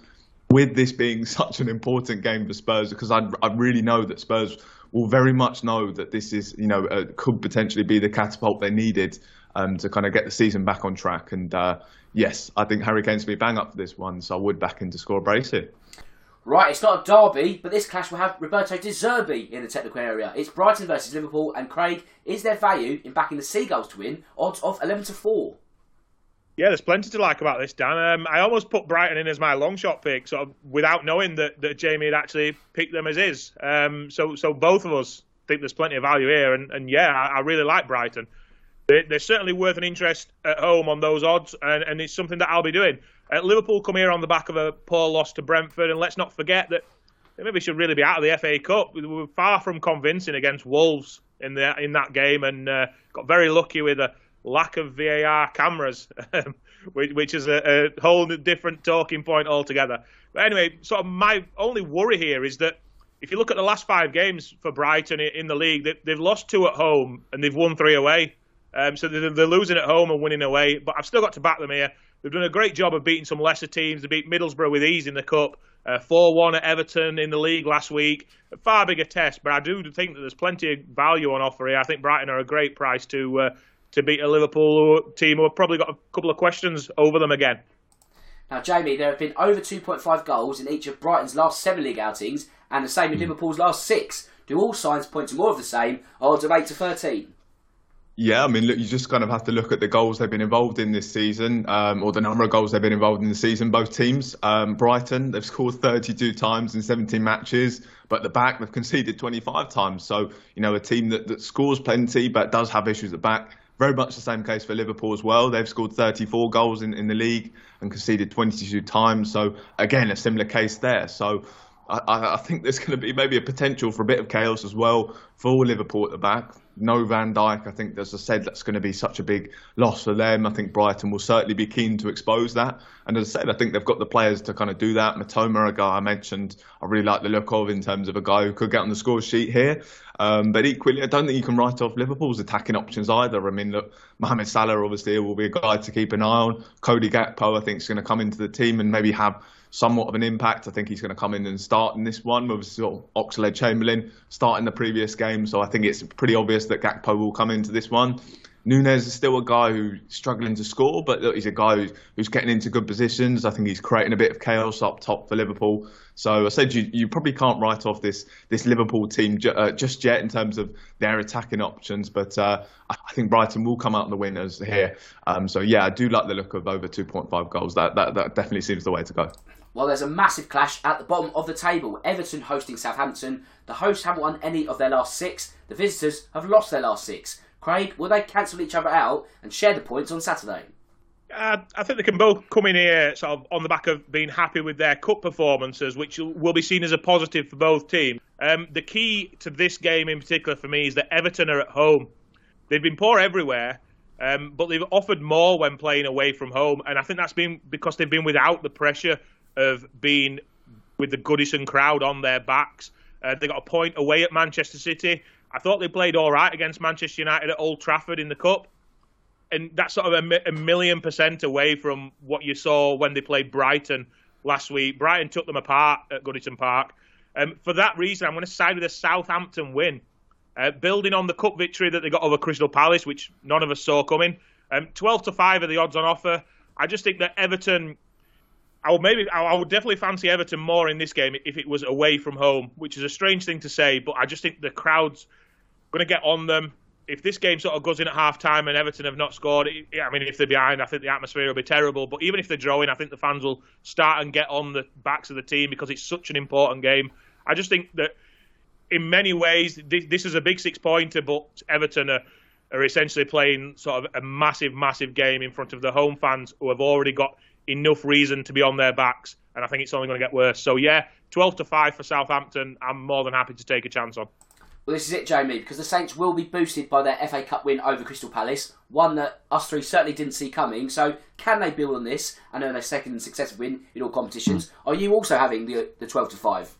with this being such an important game for Spurs, because I I really know that Spurs will very much know that this is you know uh, could potentially be the catapult they needed um, to kind of get the season back on track. And uh, yes, I think Harry Kane's going to be bang up for this one, so I would back him to score a brace here. Right, it's not a derby, but this clash will have Roberto De Zerbi in the technical area. It's Brighton versus Liverpool, and Craig, is there value in backing the Seagulls to win? Odds of 11 to 4. Yeah, there's plenty to like about this, Dan. Um, I almost put Brighton in as my long shot pick, sort of without knowing that, that Jamie had actually picked them as his. Um, so so both of us think there's plenty of value here, and, and yeah, I, I really like Brighton. They, are certainly worth an interest at home on those odds, and, and it's something that I'll be doing. Uh, Liverpool come here on the back of a poor loss to Brentford, and let's not forget that they maybe should really be out of the FA Cup. We were far from convincing against Wolves in the in that game, and uh, got very lucky with a lack of VAR cameras, which, which is a, a whole different talking point altogether. But anyway, sort of my only worry here is that if you look at the last five games for Brighton in the league, they've lost two at home and they've won three away. Um, so they're, losing at home and winning away. But I've still got to back them here. They've done a great job of beating some lesser teams. They beat Middlesbrough with ease in the cup. Uh, 4 1 at Everton in the league last week. A far bigger test, but I do think that there's plenty of value on offer here. I think Brighton are a great price to uh, to beat a Liverpool team who have probably got a couple of questions over them again. Now, Jamie, there have been over 2.5 goals in each of Brighton's last seven league outings, and the same in mm. Liverpool's last six. Do all signs point to more of the same? Odds of 8 to 13. Yeah, I mean, look, you just kind of have to look at the goals they've been involved in this season, um, or the number of goals they've been involved in the season. Both teams, um, Brighton, they've scored 32 times in 17 matches, but the back they've conceded 25 times. So, you know, a team that, that scores plenty but does have issues at the back. Very much the same case for Liverpool as well. They've scored 34 goals in, in the league and conceded 22 times. So, again, a similar case there. So, I, I think there's going to be maybe a potential for a bit of chaos as well for Liverpool at the back. No Van Dijk. I think, as I said, that's going to be such a big loss for them. I think Brighton will certainly be keen to expose that. And as I said, I think they've got the players to kind of do that. Mitoma, a guy I mentioned, I really like the look of in terms of a guy who could get on the score sheet here. Um, but equally, I don't think you can write off Liverpool's attacking options either. I mean, look, Mohamed Salah obviously will be a guy to keep an eye on. Cody Gakpo, I think, is going to come into the team and maybe have somewhat of an impact. I think he's going to come in and start in this one with sort of Oxlade Chamberlain starting the previous game. So I think it's pretty obvious that Gakpo will come into this one. Nunez is still a guy who's struggling to score, but look, he's a guy who's, who's getting into good positions. I think he's creating a bit of chaos up top for Liverpool. So I said you, you probably can't write off this this Liverpool team ju- uh, just yet in terms of their attacking options, but uh, I think Brighton will come out the winners here. Um, so yeah, I do like the look of over 2.5 goals. That, that that definitely seems the way to go. Well, there's a massive clash at the bottom of the table. Everton hosting Southampton. The hosts haven't won any of their last six. The visitors have lost their last six. Craig, will they cancel each other out and share the points on Saturday? Uh, I think they can both come in here sort of on the back of being happy with their cup performances, which will be seen as a positive for both teams. Um, the key to this game in particular for me is that Everton are at home. They've been poor everywhere, um, but they've offered more when playing away from home, and I think that's been because they've been without the pressure of being with the Goodison crowd on their backs. Uh, they got a point away at Manchester City. I thought they played all right against Manchester United at Old Trafford in the Cup. And that's sort of a, a million percent away from what you saw when they played Brighton last week. Brighton took them apart at Goodison Park. Um, for that reason, I'm going to side with a Southampton win. Uh, building on the cup victory that they got over Crystal Palace, which none of us saw coming. Um, 12 to 5 are the odds on offer. I just think that Everton, I would maybe, I would definitely fancy Everton more in this game if it was away from home, which is a strange thing to say, but I just think the crowd's going to get on them. If this game sort of goes in at half time and Everton have not scored, I mean, if they're behind, I think the atmosphere will be terrible. But even if they're drawing, I think the fans will start and get on the backs of the team because it's such an important game. I just think that in many ways, this is a big six pointer, but Everton are, are essentially playing sort of a massive, massive game in front of the home fans who have already got enough reason to be on their backs. And I think it's only going to get worse. So, yeah, 12 to 5 for Southampton. I'm more than happy to take a chance on. Well, this is it, Jamie, because the Saints will be boosted by their FA Cup win over Crystal Palace, one that us three certainly didn't see coming. So, can they build on this and earn a second successive win in all competitions? Are you also having the the twelve to five?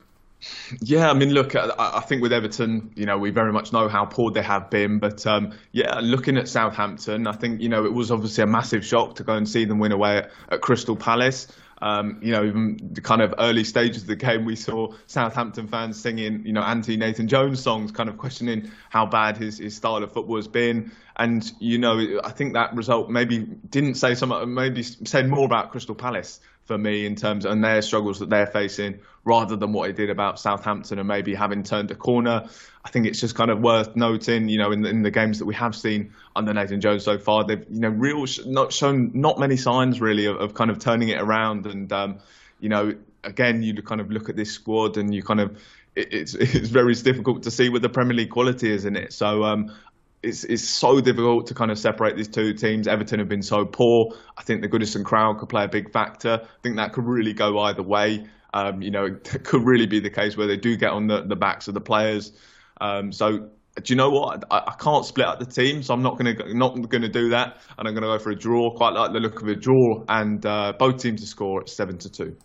Yeah, I mean, look, I think with Everton, you know, we very much know how poor they have been. But um, yeah, looking at Southampton, I think, you know, it was obviously a massive shock to go and see them win away at, at Crystal Palace. Um, you know, even the kind of early stages of the game, we saw Southampton fans singing, you know, anti Nathan Jones songs, kind of questioning how bad his, his style of football has been. And, you know, I think that result maybe didn't say something, maybe said more about Crystal Palace for me in terms of and their struggles that they're facing rather than what it did about Southampton and maybe having turned a corner. I think it's just kind of worth noting, you know, in the, in the games that we have seen under Nathan Jones so far, they've you know real not shown not many signs really of, of kind of turning it around. And um, you know, again, you kind of look at this squad and you kind of it's it's very difficult to see what the Premier League quality is in it. So um, it's it's so difficult to kind of separate these two teams. Everton have been so poor. I think the Goodison crowd could play a big factor. I think that could really go either way. Um, you know, it could really be the case where they do get on the, the backs of the players. Um, so do you know what? I, I can't split up the team, so I'm not going to not going to do that, and I'm going to go for a draw. Quite like the look of a draw, and uh, both teams to score at seven to two.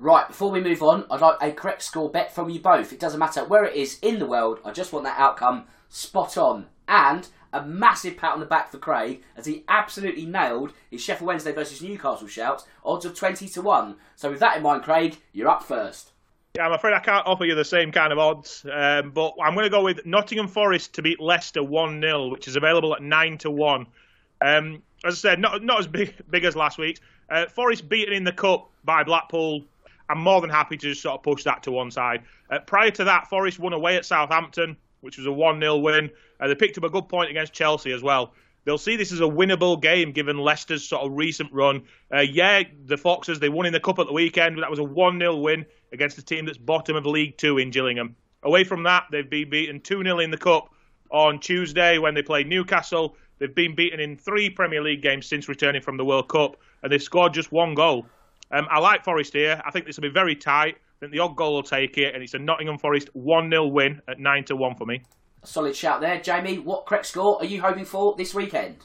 Right, before we move on, I'd like a correct score bet from you both. It doesn't matter where it is in the world, I just want that outcome spot on. And a massive pat on the back for Craig as he absolutely nailed his Sheffield Wednesday versus Newcastle shout, odds of 20 to 1. So, with that in mind, Craig, you're up first. Yeah, I'm afraid I can't offer you the same kind of odds, um, but I'm going to go with Nottingham Forest to beat Leicester 1 0, which is available at 9 to 1. Um, as I said, not, not as big, big as last week. Uh, Forest beaten in the Cup by Blackpool I'm more than happy to just sort of push that to one side. Uh, prior to that, Forest won away at Southampton, which was a 1 0 win. Uh, they picked up a good point against Chelsea as well. They'll see this as a winnable game given Leicester's sort of recent run. Uh, yeah, the Foxes, they won in the Cup at the weekend, but that was a 1 0 win against a team that's bottom of League Two in Gillingham. Away from that, they've been beaten 2 0 in the Cup on Tuesday when they played Newcastle. They've been beaten in three Premier League games since returning from the World Cup, and they've scored just one goal. Um, I like Forest here. I think this will be very tight. I think the odd goal will take it, and it's a Nottingham Forest 1 0 win at 9 to 1 for me. A solid shout there. Jamie, what correct score are you hoping for this weekend?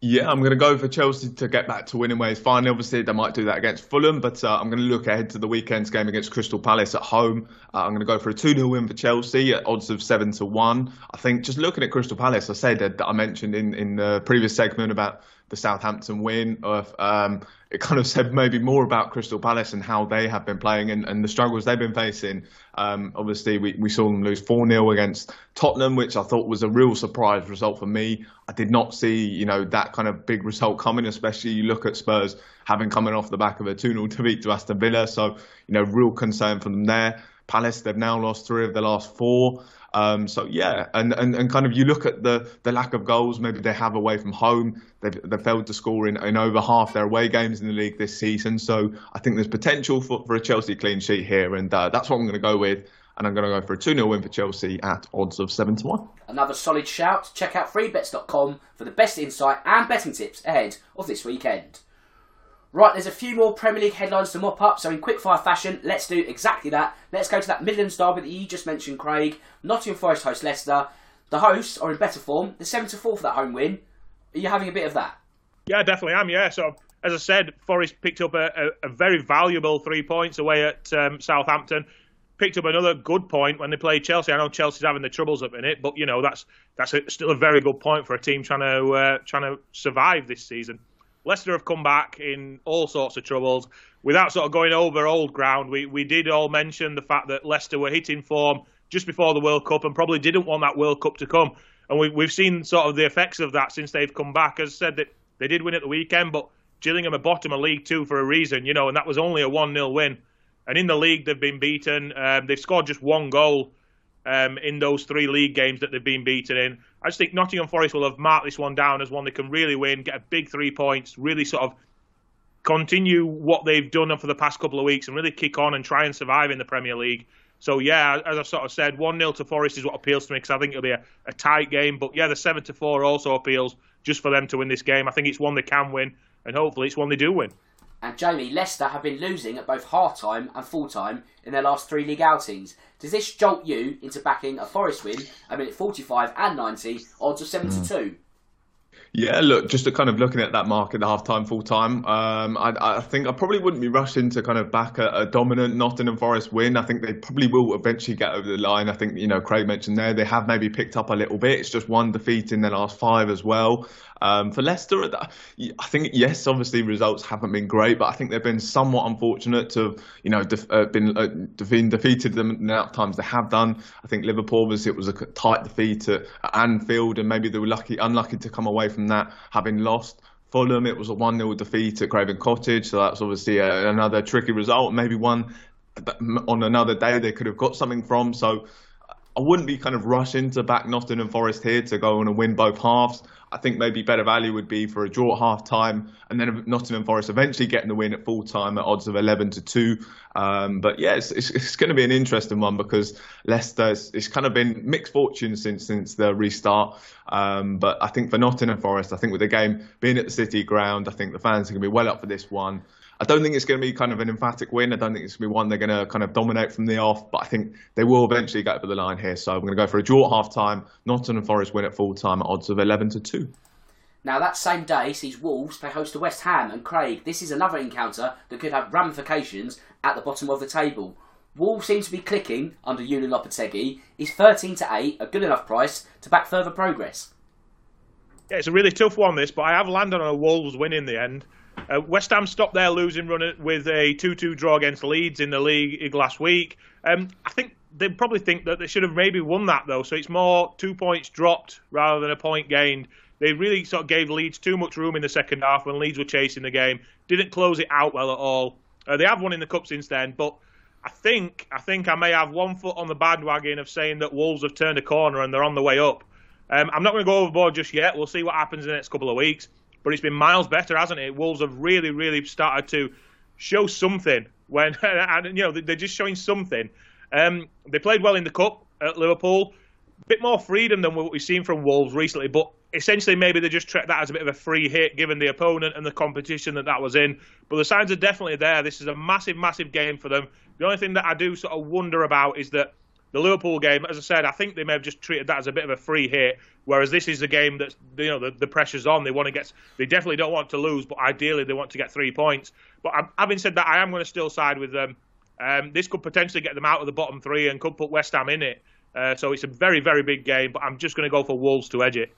Yeah, I'm going to go for Chelsea to get back to winning ways. Finally, obviously, they might do that against Fulham, but uh, I'm going to look ahead to the weekend's game against Crystal Palace at home. Uh, I'm going to go for a 2 0 win for Chelsea at odds of 7 to 1. I think just looking at Crystal Palace, I said that I mentioned in, in the previous segment about the Southampton win. Of um, it kind of said maybe more about Crystal Palace and how they have been playing and, and the struggles they've been facing. Um, obviously, we, we saw them lose 4 0 against Tottenham, which I thought was a real surprise result for me. I did not see, you know, that kind of big result coming, especially you look at Spurs having coming off the back of a 2 0 defeat to Aston Villa. So, you know, real concern for them there. Palace, they've now lost three of the last four. Um, so yeah, and, and, and kind of you look at the, the lack of goals maybe they have away from home. They've, they've failed to score in, in over half their away games in the league this season. So I think there's potential for, for a Chelsea clean sheet here, and uh, that's what I'm going to go with. And I'm going to go for a 2 0 win for Chelsea at odds of 7 to 1. Another solid shout. Check out freebets.com for the best insight and betting tips ahead of this weekend. Right, there's a few more Premier League headlines to mop up, so in quickfire fashion, let's do exactly that. Let's go to that Midlands derby that you just mentioned, Craig. Nottingham Forest host Leicester. The hosts are in better form. They're 7 to 4 for that home win. Are you having a bit of that? Yeah, definitely am, yeah. So, as I said, Forest picked up a, a, a very valuable three points away at um, Southampton. Picked up another good point when they played Chelsea. I know Chelsea's having the troubles up in it, but you know that's that's a, still a very good point for a team trying to uh, trying to survive this season. Leicester have come back in all sorts of troubles. Without sort of going over old ground, we, we did all mention the fact that Leicester were hitting form just before the World Cup and probably didn't want that World Cup to come. And we, we've seen sort of the effects of that since they've come back. As I said, that they did win at the weekend, but Gillingham are bottom of League Two for a reason, you know, and that was only a 1 0 win. And in the league, they've been beaten. Um, they've scored just one goal um, in those three league games that they've been beaten in. I just think Nottingham Forest will have marked this one down as one they can really win, get a big three points, really sort of continue what they've done for the past couple of weeks and really kick on and try and survive in the Premier League. So yeah, as I sort of said, one 0 to Forest is what appeals to me because I think it'll be a, a tight game. But yeah, the seven to four also appeals just for them to win this game. I think it's one they can win, and hopefully it's one they do win. And Jamie, Leicester have been losing at both half time and full time in their last three league outings. Does this jolt you into backing a Forest win I mean, at 45 and 90, odds of 7 to 2? Yeah, look, just kind of looking at that market, the half time, full time, um, I, I, think I probably wouldn't be rushing to kind of back a, a, dominant Nottingham Forest win. I think they probably will eventually get over the line. I think, you know, Craig mentioned there, they have maybe picked up a little bit. It's just one defeat in their last five as well. Um, for Leicester, I think yes, obviously results haven't been great, but I think they've been somewhat unfortunate to have, you know, def- uh, been, uh, been defeated the amount of times they have done. I think Liverpool was it was a tight defeat at, at Anfield, and maybe they were lucky, unlucky to come away from that having lost. Fulham, it was a 1 0 defeat at Craven Cottage, so that's obviously a, another tricky result. Maybe one on another day they could have got something from. So I wouldn't be kind of rushing to back Nottingham Forest here to go on and win both halves. I think maybe better value would be for a draw at half time and then Nottingham Forest eventually getting the win at full time at odds of 11 to 2. Um, but yeah, it's, it's, it's, going to be an interesting one because Leicester, it's, kind of been mixed fortune since since the restart. Um, but I think for Nottingham Forest, I think with the game being at the City ground, I think the fans are going to be well up for this one. I don't think it's going to be kind of an emphatic win. I don't think it's going to be one they're going to kind of dominate from the off, but I think they will eventually get over the line here. So I'm going to go for a draw at half time. Nottingham Forest win at full time at odds of 11 to 2. Now, that same day sees Wolves play host to West Ham and Craig. This is another encounter that could have ramifications at the bottom of the table. Wolves seem to be clicking under Julian Lopetegui. Is 13 to 8 a good enough price to back further progress? Yeah, it's a really tough one, this, but I have landed on a Wolves win in the end. Uh, West Ham stopped their losing run with a 2-2 draw against Leeds in the league last week. Um, I think they probably think that they should have maybe won that though, so it's more two points dropped rather than a point gained. They really sort of gave Leeds too much room in the second half when Leeds were chasing the game. Didn't close it out well at all. Uh, they have won in the cup since then, but I think I think I may have one foot on the bandwagon of saying that Wolves have turned a corner and they're on the way up. Um, I'm not going to go overboard just yet. We'll see what happens in the next couple of weeks. But it's been miles better, hasn't it? Wolves have really, really started to show something when, and you know, they're just showing something. Um, they played well in the cup at Liverpool. A bit more freedom than what we've seen from Wolves recently, but essentially maybe they just treat that as a bit of a free hit given the opponent and the competition that that was in. But the signs are definitely there. This is a massive, massive game for them. The only thing that I do sort of wonder about is that the Liverpool game, as I said, I think they may have just treated that as a bit of a free hit. Whereas this is a game that you know the, the pressure's on. They want to get, they definitely don't want to lose, but ideally they want to get three points. But having said that, I am going to still side with them. Um, this could potentially get them out of the bottom three and could put West Ham in it. Uh, so it's a very, very big game. But I'm just going to go for Wolves to edge it.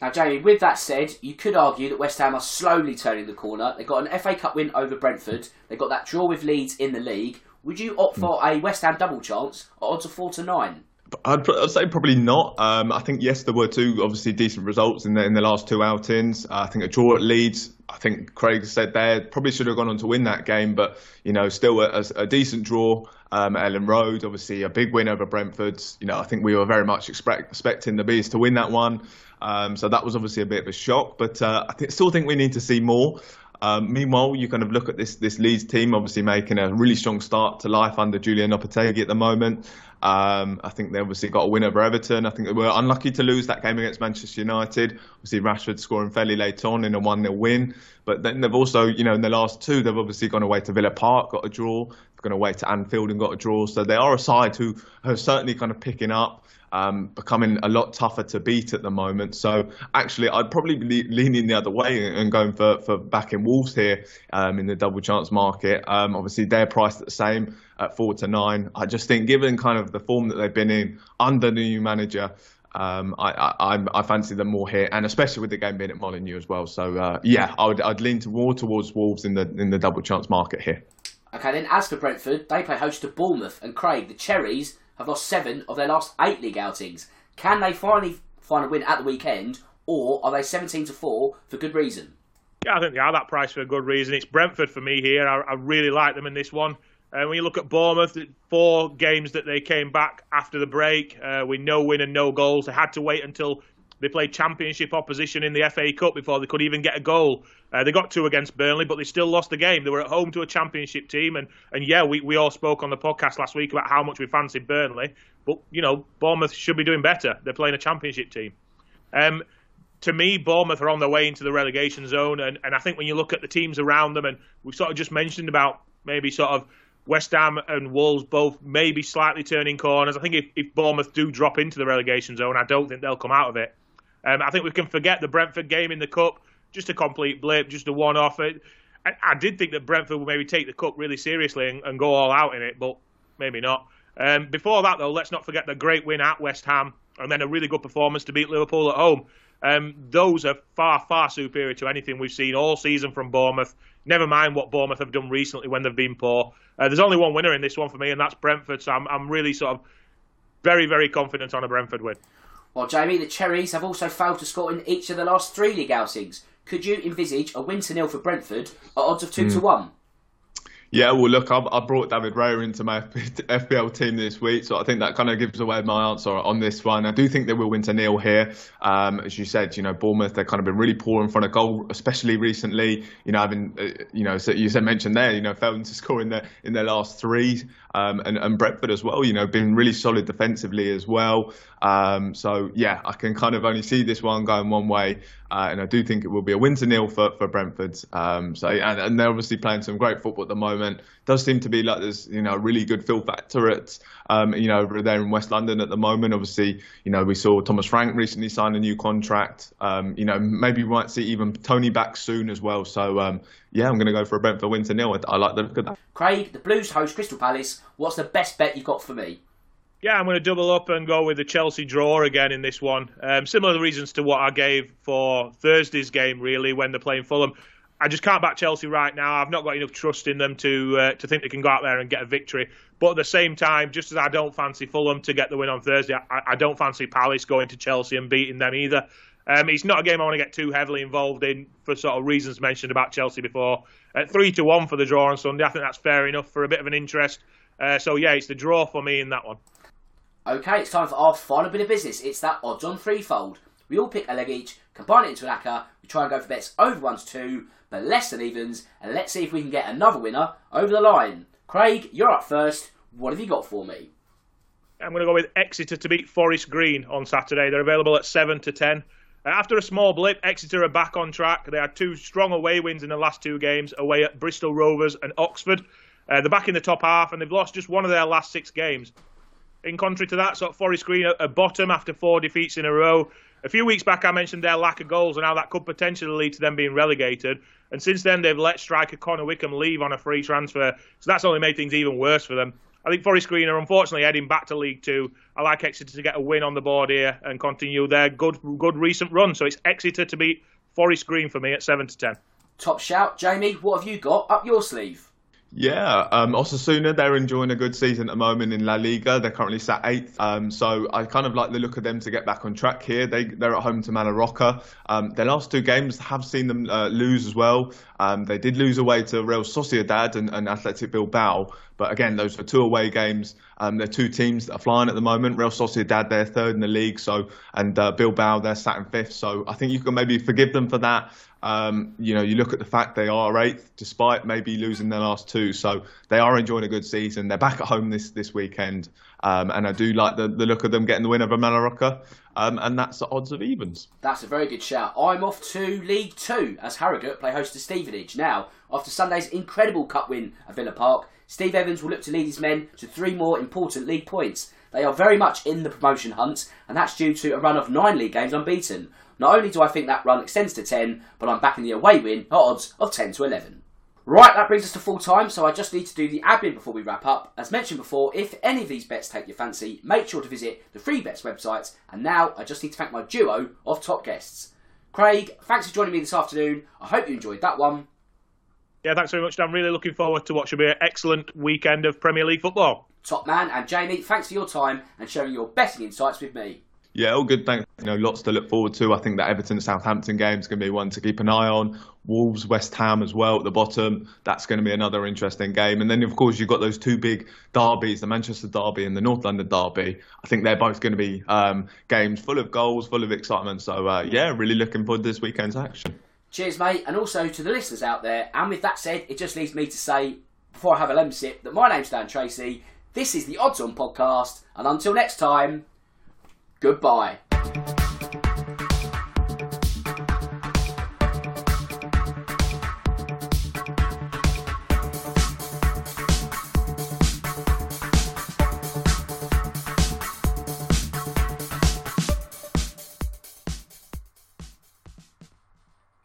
Now, Jamie, with that said, you could argue that West Ham are slowly turning the corner. They got an FA Cup win over Brentford. They got that draw with Leeds in the league. Would you opt for a West Ham double chance at odds of four to nine? I'd, I'd, say probably not. Um, I think yes, there were two obviously decent results in the in the last two outings. Uh, I think a draw at Leeds. I think Craig said there probably should have gone on to win that game, but you know still a, a decent draw. Um, Elland Road, obviously a big win over Brentford. You know I think we were very much expect, expecting the Bees to win that one. Um, so that was obviously a bit of a shock, but uh, I th- still think we need to see more. Um, meanwhile, you kind of look at this this Leeds team, obviously making a really strong start to life under Julian Lopetegui at the moment. Um, I think they obviously got a win over Everton. I think they were unlucky to lose that game against Manchester United. Obviously, Rashford scoring fairly late on in a 1 0 win. But then they've also, you know, in the last two, they've obviously gone away to Villa Park, got a draw. They've gone away to Anfield and got a draw. So they are a side who are certainly kind of picking up um, becoming a lot tougher to beat at the moment. So actually, I'd probably be leaning the other way and going for, for backing Wolves here um, in the double chance market. Um, obviously, they're priced at the same at four to nine. I just think, given kind of the form that they've been in under the new manager. Um, I, I, I fancy them more here, and especially with the game being at Molineux as well. So uh, yeah, I would I'd lean more towards Wolves in the in the double chance market here. Okay, then as for Brentford, they play host to Bournemouth, and Craig, the Cherries have lost seven of their last eight league outings. Can they finally find a win at the weekend, or are they 17 to 4 for good reason? Yeah, I think they are that price for a good reason. It's Brentford for me here. I, I really like them in this one. Uh, when you look at Bournemouth, four games that they came back after the break uh, with no win and no goals. They had to wait until they played championship opposition in the FA Cup before they could even get a goal. Uh, they got two against Burnley, but they still lost the game. They were at home to a championship team, and, and yeah, we, we all spoke on the podcast last week about how much we fancied Burnley. But you know, Bournemouth should be doing better. They're playing a championship team. Um, to me, Bournemouth are on their way into the relegation zone, and, and I think when you look at the teams around them, and we've sort of just mentioned about maybe sort of West Ham and Wolves both maybe slightly turning corners. I think if, if Bournemouth do drop into the relegation zone, I don't think they'll come out of it. Um, I think we can forget the Brentford game in the cup, just a complete blip, just a one-off. I, I did think that Brentford would maybe take the cup really seriously and, and go all out in it, but maybe not. Um, before that, though, let's not forget the great win at West Ham and then a really good performance to beat Liverpool at home. Um, those are far, far superior to anything we've seen all season from Bournemouth. Never mind what Bournemouth have done recently when they've been poor. Uh, there's only one winner in this one for me, and that's Brentford. So I'm, I'm really sort of very, very confident on a Brentford win. Well, Jamie, the Cherries have also failed to score in each of the last three league outings. Could you envisage a win to nil for Brentford at odds of two mm. to hmm. one? Yeah, well, look, I, I brought David Raya into my FPL team this week, so I think that kind of gives away my answer on this one. I do think they will win to nil here. Um, as you said, you know, Bournemouth they've kind of been really poor in front of goal, especially recently. You know, having uh, you know, so you said mentioned there, you know, failing to score in their in their last three, um, and, and Brentford as well. You know, been really solid defensively as well. Um, so yeah, I can kind of only see this one going one way, uh, and I do think it will be a win to nil for for Brentford. Um, so and, and they're obviously playing some great football at the moment. Does seem to be like there's you know a really good fill factor at um, you know over there in West London at the moment. Obviously, you know we saw Thomas Frank recently sign a new contract. Um, you know maybe we might see even Toney back soon as well. So um, yeah, I'm going to go for a Brentford win to nil. I, I like the look of that. Craig, the Blues host Crystal Palace. What's the best bet you've got for me? Yeah, I'm going to double up and go with the Chelsea draw again in this one. Um, similar reasons to what I gave for Thursday's game, really, when they're playing Fulham. I just can't back Chelsea right now. I've not got enough trust in them to uh, to think they can go out there and get a victory. But at the same time, just as I don't fancy Fulham to get the win on Thursday, I, I don't fancy Palace going to Chelsea and beating them either. Um, it's not a game I want to get too heavily involved in for sort of reasons mentioned about Chelsea before. At three to one for the draw on Sunday, I think that's fair enough for a bit of an interest. Uh, so yeah, it's the draw for me in that one. Okay, it's time for our final bit of business. It's that odds-on threefold. We all pick a leg each, combine it into an acca. We try and go for bets over one to two but less than evens, and let's see if we can get another winner over the line. Craig, you're up first. What have you got for me? I'm going to go with Exeter to beat Forest Green on Saturday. They're available at 7 to 10. Uh, after a small blip, Exeter are back on track. They had two strong away wins in the last two games, away at Bristol Rovers and Oxford. Uh, they're back in the top half, and they've lost just one of their last six games. In contrary to that, of Forest Green at bottom after four defeats in a row. A few weeks back, I mentioned their lack of goals and how that could potentially lead to them being relegated. And since then, they've let striker Connor Wickham leave on a free transfer. So that's only made things even worse for them. I think Forest Green are unfortunately heading back to League Two. I like Exeter to get a win on the board here and continue their good, good recent run. So it's Exeter to beat Forest Green for me at seven to ten. Top shout, Jamie. What have you got up your sleeve? Yeah, um, Osasuna, they're enjoying a good season at the moment in La Liga. They're currently sat eighth. Um, so I kind of like the look of them to get back on track here. They, they're at home to Mallorca. Um, their last two games have seen them uh, lose as well. Um, they did lose away to Real Sociedad and, and Athletic Bilbao. But again, those are two away games. Um, they're two teams that are flying at the moment. Real Sociedad, they're third in the league. So and uh, Bilbao, they're sat in fifth. So I think you can maybe forgive them for that. Um, you know, you look at the fact they are eighth, despite maybe losing their last two. So they are enjoying a good season. They're back at home this this weekend, um, and I do like the, the look of them getting the win over Mallorca. Um, and that's the odds of evens. That's a very good shout. I'm off to League Two as Harrogate play host to Stevenage. Now, after Sunday's incredible cup win at Villa Park, Steve Evans will look to lead his men to three more important league points. They are very much in the promotion hunt, and that's due to a run of nine league games unbeaten. Not only do I think that run extends to 10, but I'm backing the away win at odds of 10 to 11. Right, that brings us to full time, so I just need to do the admin before we wrap up. As mentioned before, if any of these bets take your fancy, make sure to visit the free bets website. And now I just need to thank my duo of top guests. Craig, thanks for joining me this afternoon. I hope you enjoyed that one. Yeah, thanks very much, Dan. Really looking forward to what should be an excellent weekend of Premier League football. Top man, and Jamie, thanks for your time and sharing your betting insights with me. Yeah, all good. Thanks. You know, lots to look forward to. I think that Everton Southampton game is going to be one to keep an eye on. Wolves West Ham as well at the bottom. That's going to be another interesting game. And then of course you've got those two big derbies, the Manchester Derby and the North London Derby. I think they're both going to be um, games full of goals, full of excitement. So uh, yeah, really looking forward to this weekend's action. Cheers, mate, and also to the listeners out there. And with that said, it just leaves me to say before I have a Lemsip that my name's Dan Tracey. This is the Odds On podcast, and until next time. Goodbye.